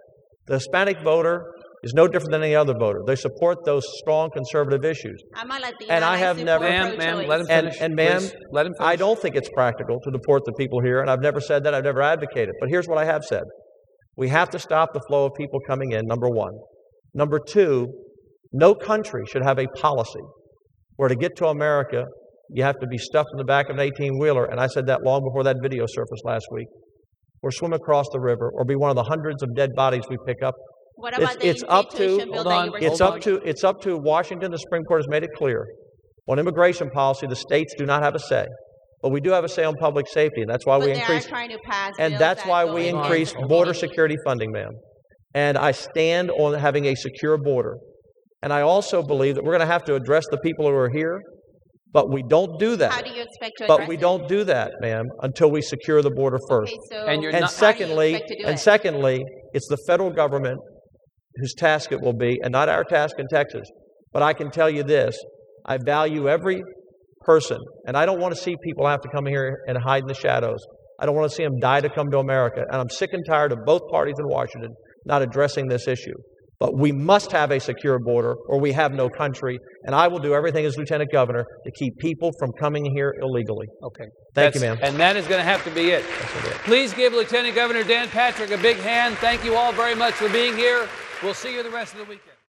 The Hispanic voter is no different than any other voter. They support those strong conservative issues. I'm a Latina. And I have support never- Ma'am, ma'am, let him And- finish. and ma'am, let him finish. I don't think it's practical to deport the people here, and I've never said that. I've never advocated. But here's what I have said we have to stop the flow of people coming in, number one. Number two, no country should have a policy where to get to America, you have to be stuffed in the back of an 18 wheeler, and I said that long before that video surfaced last week, or swim across the river, or be one of the hundreds of dead bodies we pick up. What It's- the it's up to- institution Hold on, It's Hold up to it's up to Washington. The Supreme Court has made it clear. On immigration policy, the states do not have a say, but we do have a say on public safety, and that's why but we they increased. trying to pass And that's that why we against increased border state. security funding, ma'am. And I stand on having a secure border. And I also believe that we're going to have to address the people who are here, but we don't do How that. do you expect to But we it? don't do that, ma'am, until we secure the border first. Okay, so And you're And not- how do you secondly, to do and it? secondly, it's the federal government whose task it will be, and not our task in Texas. But I can tell you this: I value every person, and I don't want to see people have to come here and hide in the shadows. I don't want to see them die to come to America. And I'm sick and tired of both parties in Washington not addressing this issue. But we must have a secure border, or we have no country. And I will do everything as Lieutenant Governor to keep people from coming here illegally. Okay. Thank you, That's- ma'am. And that is going to have to be it. Please give Lieutenant Governor Dan Patrick a big hand. Thank you all very much for being here. We'll see you the rest of the weekend.